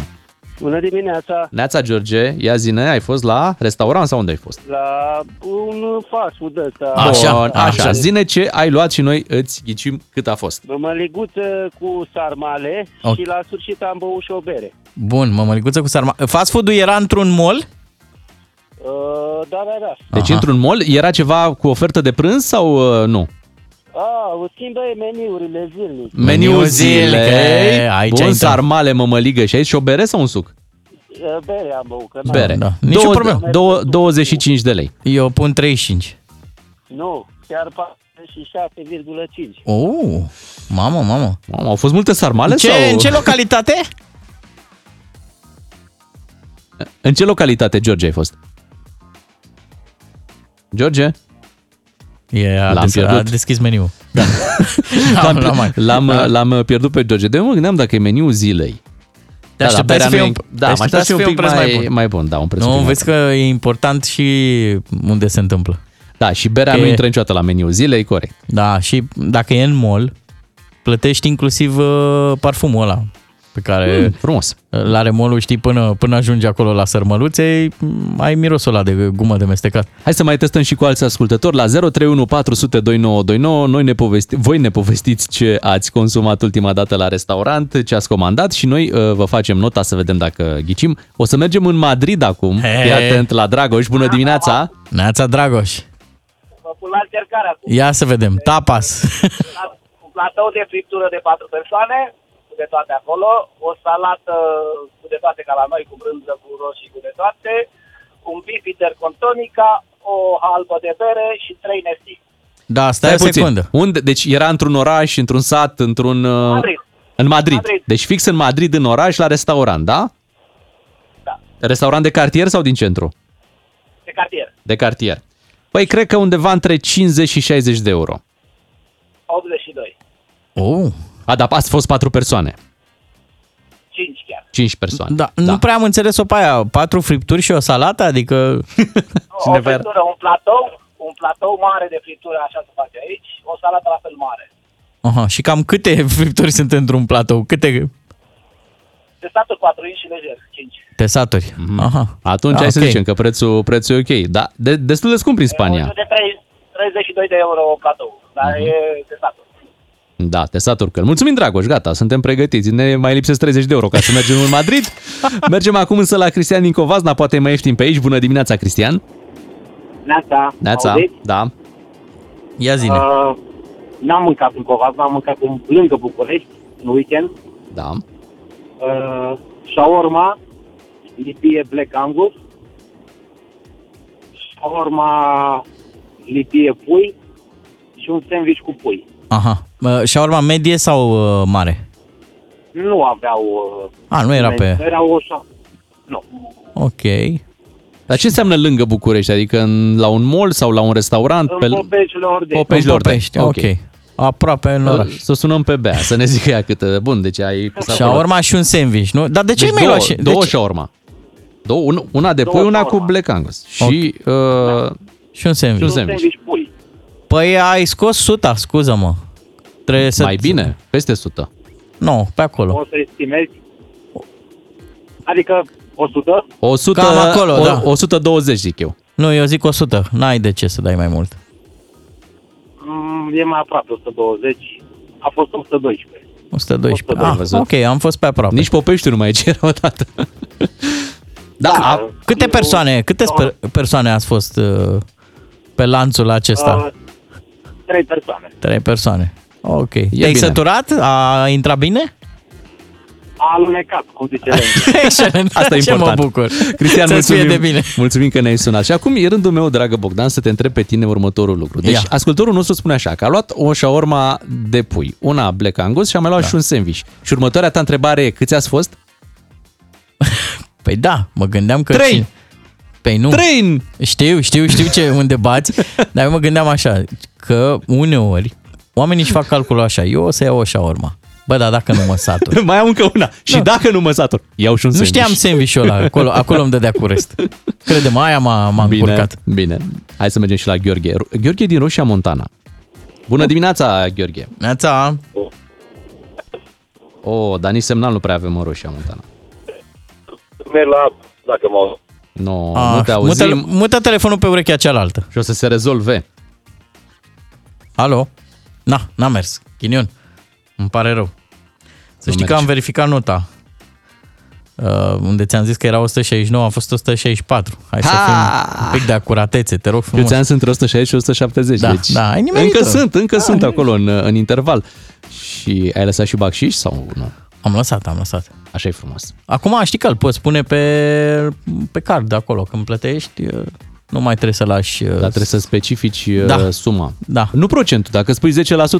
Bună dimineața! Neața, George, ia zine, ai fost la restaurant sau unde ai fost? La un fast food ăsta. Bun, așa. Zine ce ai luat și noi îți ghicim cât a fost. Mămăliguță cu sarmale Ok. și la sfârșit am băut și o bere. Bun, mămăliguță cu sarma. Fast food-ul era într-un mall? Uh, da, da, da. Deci într-un mall era ceva cu ofertă de prânz sau uh, nu? A, schimbă meniurile zilnic. Meniu zilnic, zilei, e, aici bun, ai intrat. sarmale, mămăligă și aici și o bere sau un suc? Uh, Bere am băut, că n-am- Bere. Da. Nici o Două- problemă. două- 25 de lei. Eu pun 35. Nu, chiar 47,5. Oh, mamă, mamă. Mamă, au fost multe sarmale Ce, sau... În ce localitate? În ce localitate, George, ai fost? George? E, a, L-am des- a pierdut. deschis meniul. Da. L-am, L-am mai- l-am, Da. l-am pierdut pe George. De mă gândeam dacă e meniul zilei. Te așteptai berea să fie nu un- e- te da, mă așteptai așteptai să un fie un pic preț mai mai, bun. mai bun. Da, un preț un Nu, pic mai vezi că e important și unde se întâmplă. Da, și berea Că nu e- intră niciodată la meniul zilei, corect. Da, și dacă e în mall, plătești inclusiv uh, parfumul ăla pe care Mm, frumos. l-are mall știi, până, până ajungi acolo la sărmăluțe, ai mirosul ăla de gumă de mestecat. Hai să mai testăm și cu alți ascultători la 031 400 2929. Noi ne povesti, voi ne povestiți ce ați consumat ultima dată la restaurant, ce ați comandat și noi uh, vă facem nota să vedem dacă ghicim. O să mergem în Madrid acum. He. Fii atent la Dragoș. Bună dimineața! Neața Dragoș, Vă pun la încercare acum. ia să vedem. Tapas. Un platou de friptură de 4 persoane, cu de toate acolo, o salată cu de toate ca la noi, cu brânză, cu roșii, cu de toate, un bifiter con tonica, o halbă de bere și trei nesti. Da, stai, o secundă. Unde? Deci era într-un oraș, într-un sat, într-un... uh, Madrid. În Madrid. Madrid. Deci fix în Madrid, în oraș, la restaurant, da? Da. Restaurant de cartier sau din centru? De cartier. De cartier. Păi cred că undeva între 50 și 60 de euro. 82. Oh. A, da, ați fost patru persoane. 5 chiar. 5 persoane. Da, nu prea am înțeles-o pe aia. Patru fripturi și o salată? Adică... O friptură, un platou, un platou mare de friptură, așa se face aici, o salată la fel mare. Aha, și cam câte fripturi sunt într-un platou? Câte De statul 4 inci și lejer, 5. tesaturi? Aha. Atunci Ah, hai să ok. zicem că prețul, prețul e ok. Da, de, destul de scump prin Spania. De 3, 32 de euro platou, dar Mhm. e de statul. Da, te satur Mulțumim, Dragoș, gata, suntem pregătiți. Ne mai lipsesc 30 de euro ca să mergem în Madrid. Mergem acum însă la Cristian din Covazna, poate e mai ieftin pe aici. Bună dimineața, Cristian. Neața, Neața, auziți? da. Ia zine. Uh, n-am mâncat în Covazna, am mâncat în, lângă București, în weekend. Da. Uh, shawarma, lipie Black Angus, shawarma lipie pui și un sandwich cu pui. Aha. Uh, Shawarma medie sau uh, mare? Nu aveau... Uh, A, nu era pe... Era o șa... Nu. Ok. Dar ce înseamnă lângă București? Adică în, la un mall sau la un restaurant? În Popești Lordeni. Popești În Lordeni. Popești, ok. Aproape în oraș. Să o sunăm pe Bea, să ne zică ea câtă. Bun, deci ai pus acolo. Shawarma și un sandwich, nu? Dar de ce deci mi-ai două, luat și... două deci... shawarma. Două, un- una de pui, una cu Black Angus. Și, uh, Și un sandwich. și un sandwich. Păi ai scos suta, scuză-mă. Trebuie să... Mai bine, peste 100. Nu, pe acolo. O să estimezi? Adică 100? 100, Cam acolo, o, da. 120 zic eu. Nu, eu zic 100. N-ai de ce să dai mai mult. Mm, e mai aproape 120. A fost 112. 112. 112. Ah, ok, am fost pe aproape. Nici Popești nu mai cer o dată. Da, a, câte persoane, câte sper- persoane ați fost uh, pe lanțul acesta? Uh, trei persoane. Trei persoane. Ok. Te-ai bine. săturat? A intrat bine? A alunecat, cum zice Lenny. Excelent. Asta e Ce important. mă bucur. Cristian, Să-ți mulțumim, fie de bine. mulțumim că ne-ai sunat. Și acum e rândul meu, dragă Bogdan, să te întreb pe tine următorul lucru. Deci, Ia. ascultorul nostru spune așa, că a luat o shawarma de pui, una Black Angus și a mai luat da. și un sandwich. Și următoarea ta întrebare e, câți ați fost? Păi da, mă gândeam că... Trei. cine- Păi nu. Trei! Știu, știu, știu ce unde bați, dar eu mă gândeam așa, că uneori oamenii își fac calculul așa, eu o să iau o shawarma. Bă, dar dacă nu mă satur. mai am încă una. Și dacă nu mă satur, iau și un Nu sandwich. știam sandwich-ul ăla, acolo, acolo îmi dădea cu rest. Crede-mă, aia m-a, m-a Bine, încurcat. bine. Hai să mergem și la Gheorghe. Gheorghe din Roșia Montana. Bună dimineața, Gheorghe. Neața. O, dar nici semnal nu prea avem în Roșia Montana. Merg la, dacă mă No, Ah, nu te auzim. mută, mută telefonul pe urechea cealaltă. Și o să se rezolve. Alo? Na, n-a mers. Ghinion. Îmi pare rău. Să Nu știi că merge. am verificat nota. Uh, unde ți-am zis că era 169, a fost 164. Hai să Ha! fim un pic de acuratețe, te rog frumos. Câți ani sunt între 160 și 170. Da, deci da, ai nimerit-o. încă sunt, încă Da, sunt ai acolo în, în interval. Și ai lăsat și bacșiș sau nu? Am lăsat, am lăsat. Așa e frumos. Acum știi că îl poți pune pe, pe card acolo. Când plătești, uh, nu mai trebuie să lași... Dar trebuie să specifici Da. da. suma. Da. Nu procentul. Dacă spui 10%,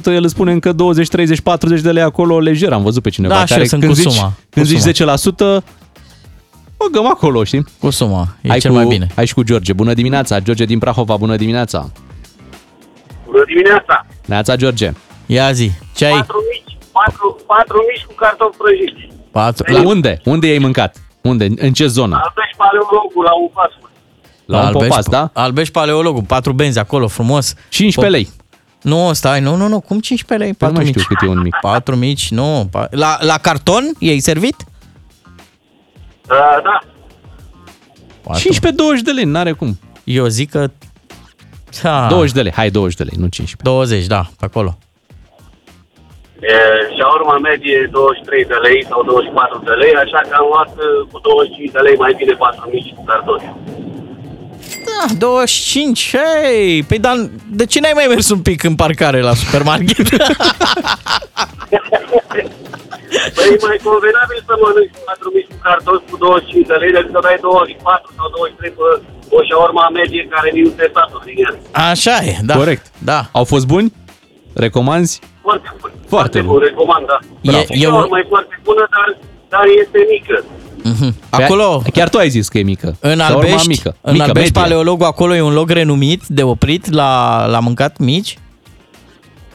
el îți spune încă 20, 30, 40 de lei acolo lejer. Am văzut pe cineva Da, și eu care sunt când cu zici, suma. Când Cu zici 10%, băgăm acolo, știi? Cu suma. E hai cel cu, mai bine. Hai și cu George. Bună dimineața. George din Prahova. Bună dimineața. Bună dimineața! Neața, George. Ia zi, ce ai? Patru mici, patru, patru mici cu cartofi prăjiți. Patru. La unde? Unde i-ai mâncat? Unde? În ce zonă? Albești paleologul la un fast food. La un Albești- popas, da? Albești paleologul, patru benzi acolo, frumos. 15 lei. Nu, stai, nu, nu, nu, cum 15 lei? Păi nu Patru mai mici. știu cât e un mic. Patru mici, nu. pa- La, la carton i-ai servit? Uh, da, 15-20 de lei, n-are cum. Eu zic că... Da. 20 de lei, hai 20 de lei, nu 15. 20, da, pe acolo. E, shawarma medie 23 de lei sau 24 de lei, așa că am luat uh, cu 25 de lei mai bine patru mici cu cartofi. Da, 25, hei! Păi, dar de ce n-ai mai mers un pic în parcare la supermarket? Păi e mai convenabil să mănânci patru mici cu cartofi cu 25 de lei decât să dai 24 sau 23 pe o shawarma medie care nici nu te satur din ea. Așa e, da. Corect. Da. Au fost buni? Recomanzi? Foarte bun. Foarte bun. Recomand, da. E- E, e un- mai foarte bună, dar, dar este mică. Acolo, Chiar tu ai zis că e mică. în Shawarma Albești, mică. în mică, Albești medie. Paleologul, acolo e un loc renumit de oprit la, la mâncat mici?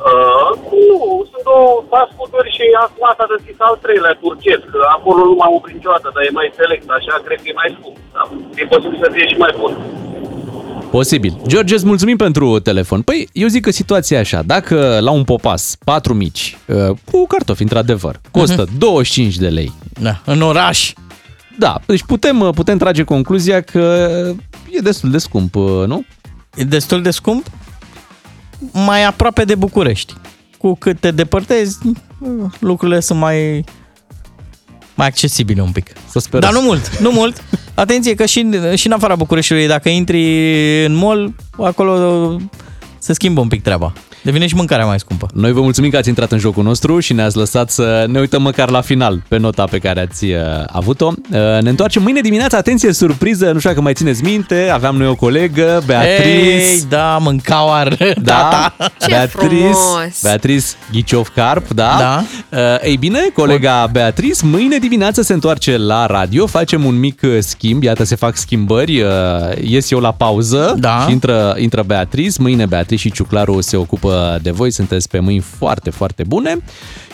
Uh, nu, sunt două fast food-uri și acum s-a deschis al treilea turcesc. Acolo nu m-am oprit niciodată, dar e mai select, așa cred că e mai scump. Da. E posibil să fie și mai bun. Posibil. George, îți mulțumim pentru telefon. Păi, eu zic că situația e așa. Dacă la un popas, patru mici, uh, cu cartofi, într-adevăr, costă 25 de lei. Da, în oraș. Da, deci putem, uh, putem trage concluzia că e destul de scump, uh, nu? E destul de scump? Mai aproape de București. Cu cât te depărtezi, lucrurile sunt mai mai accesibile un pic. Să sperăm. Dar nu mult, nu mult. Atenție că și, în- și în afara Bucureștiului, dacă intri în mall, acolo se schimbă un pic treaba. Devine și mâncarea mai scumpă. Noi vă mulțumim că ați intrat în jocul nostru și ne-ați lăsat să ne uităm măcar la final pe nota pe care ați uh, avut-o. Uh, ne întoarcem mâine dimineață, atenție, surpriză, nu știu dacă mai țineți minte, aveam noi o colegă, Beatrice. Ei, da, mâncau ar Da, tata. Beatrice, Beatrice Ghiciov Carp, da? Da. Uh, ei bine, colega Beatrice, mâine dimineață se întoarce la radio, facem un mic uh, schimb, iată se fac schimbări, uh, ies eu la pauză Da. și intră, intră Beatrice, mâine Beatrice și Ciuclaru se ocupă de voi, sunteți pe mâini foarte, foarte bune.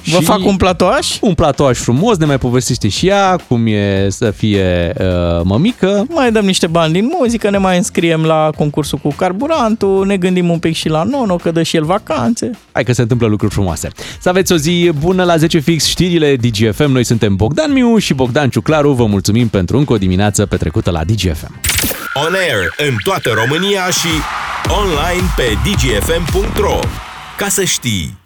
Vă fac un platoaș? Un platoaș frumos, ne mai povestește și ea cum e să fie uh, mămică. Mai dăm niște bani din muzică, ne mai înscriem la concursul cu carburantul, ne gândim un pic și la Nono, că dă și el vacanțe. Hai că se întâmplă lucruri frumoase. Să aveți o zi bună la 10 fix știrile DGFM. Noi suntem Bogdan Miu și Bogdan Ciuclaru. Vă mulțumim pentru încă o dimineață petrecută la DGFM. On air în toată România și online pe dgfm.ro. Ca să știi!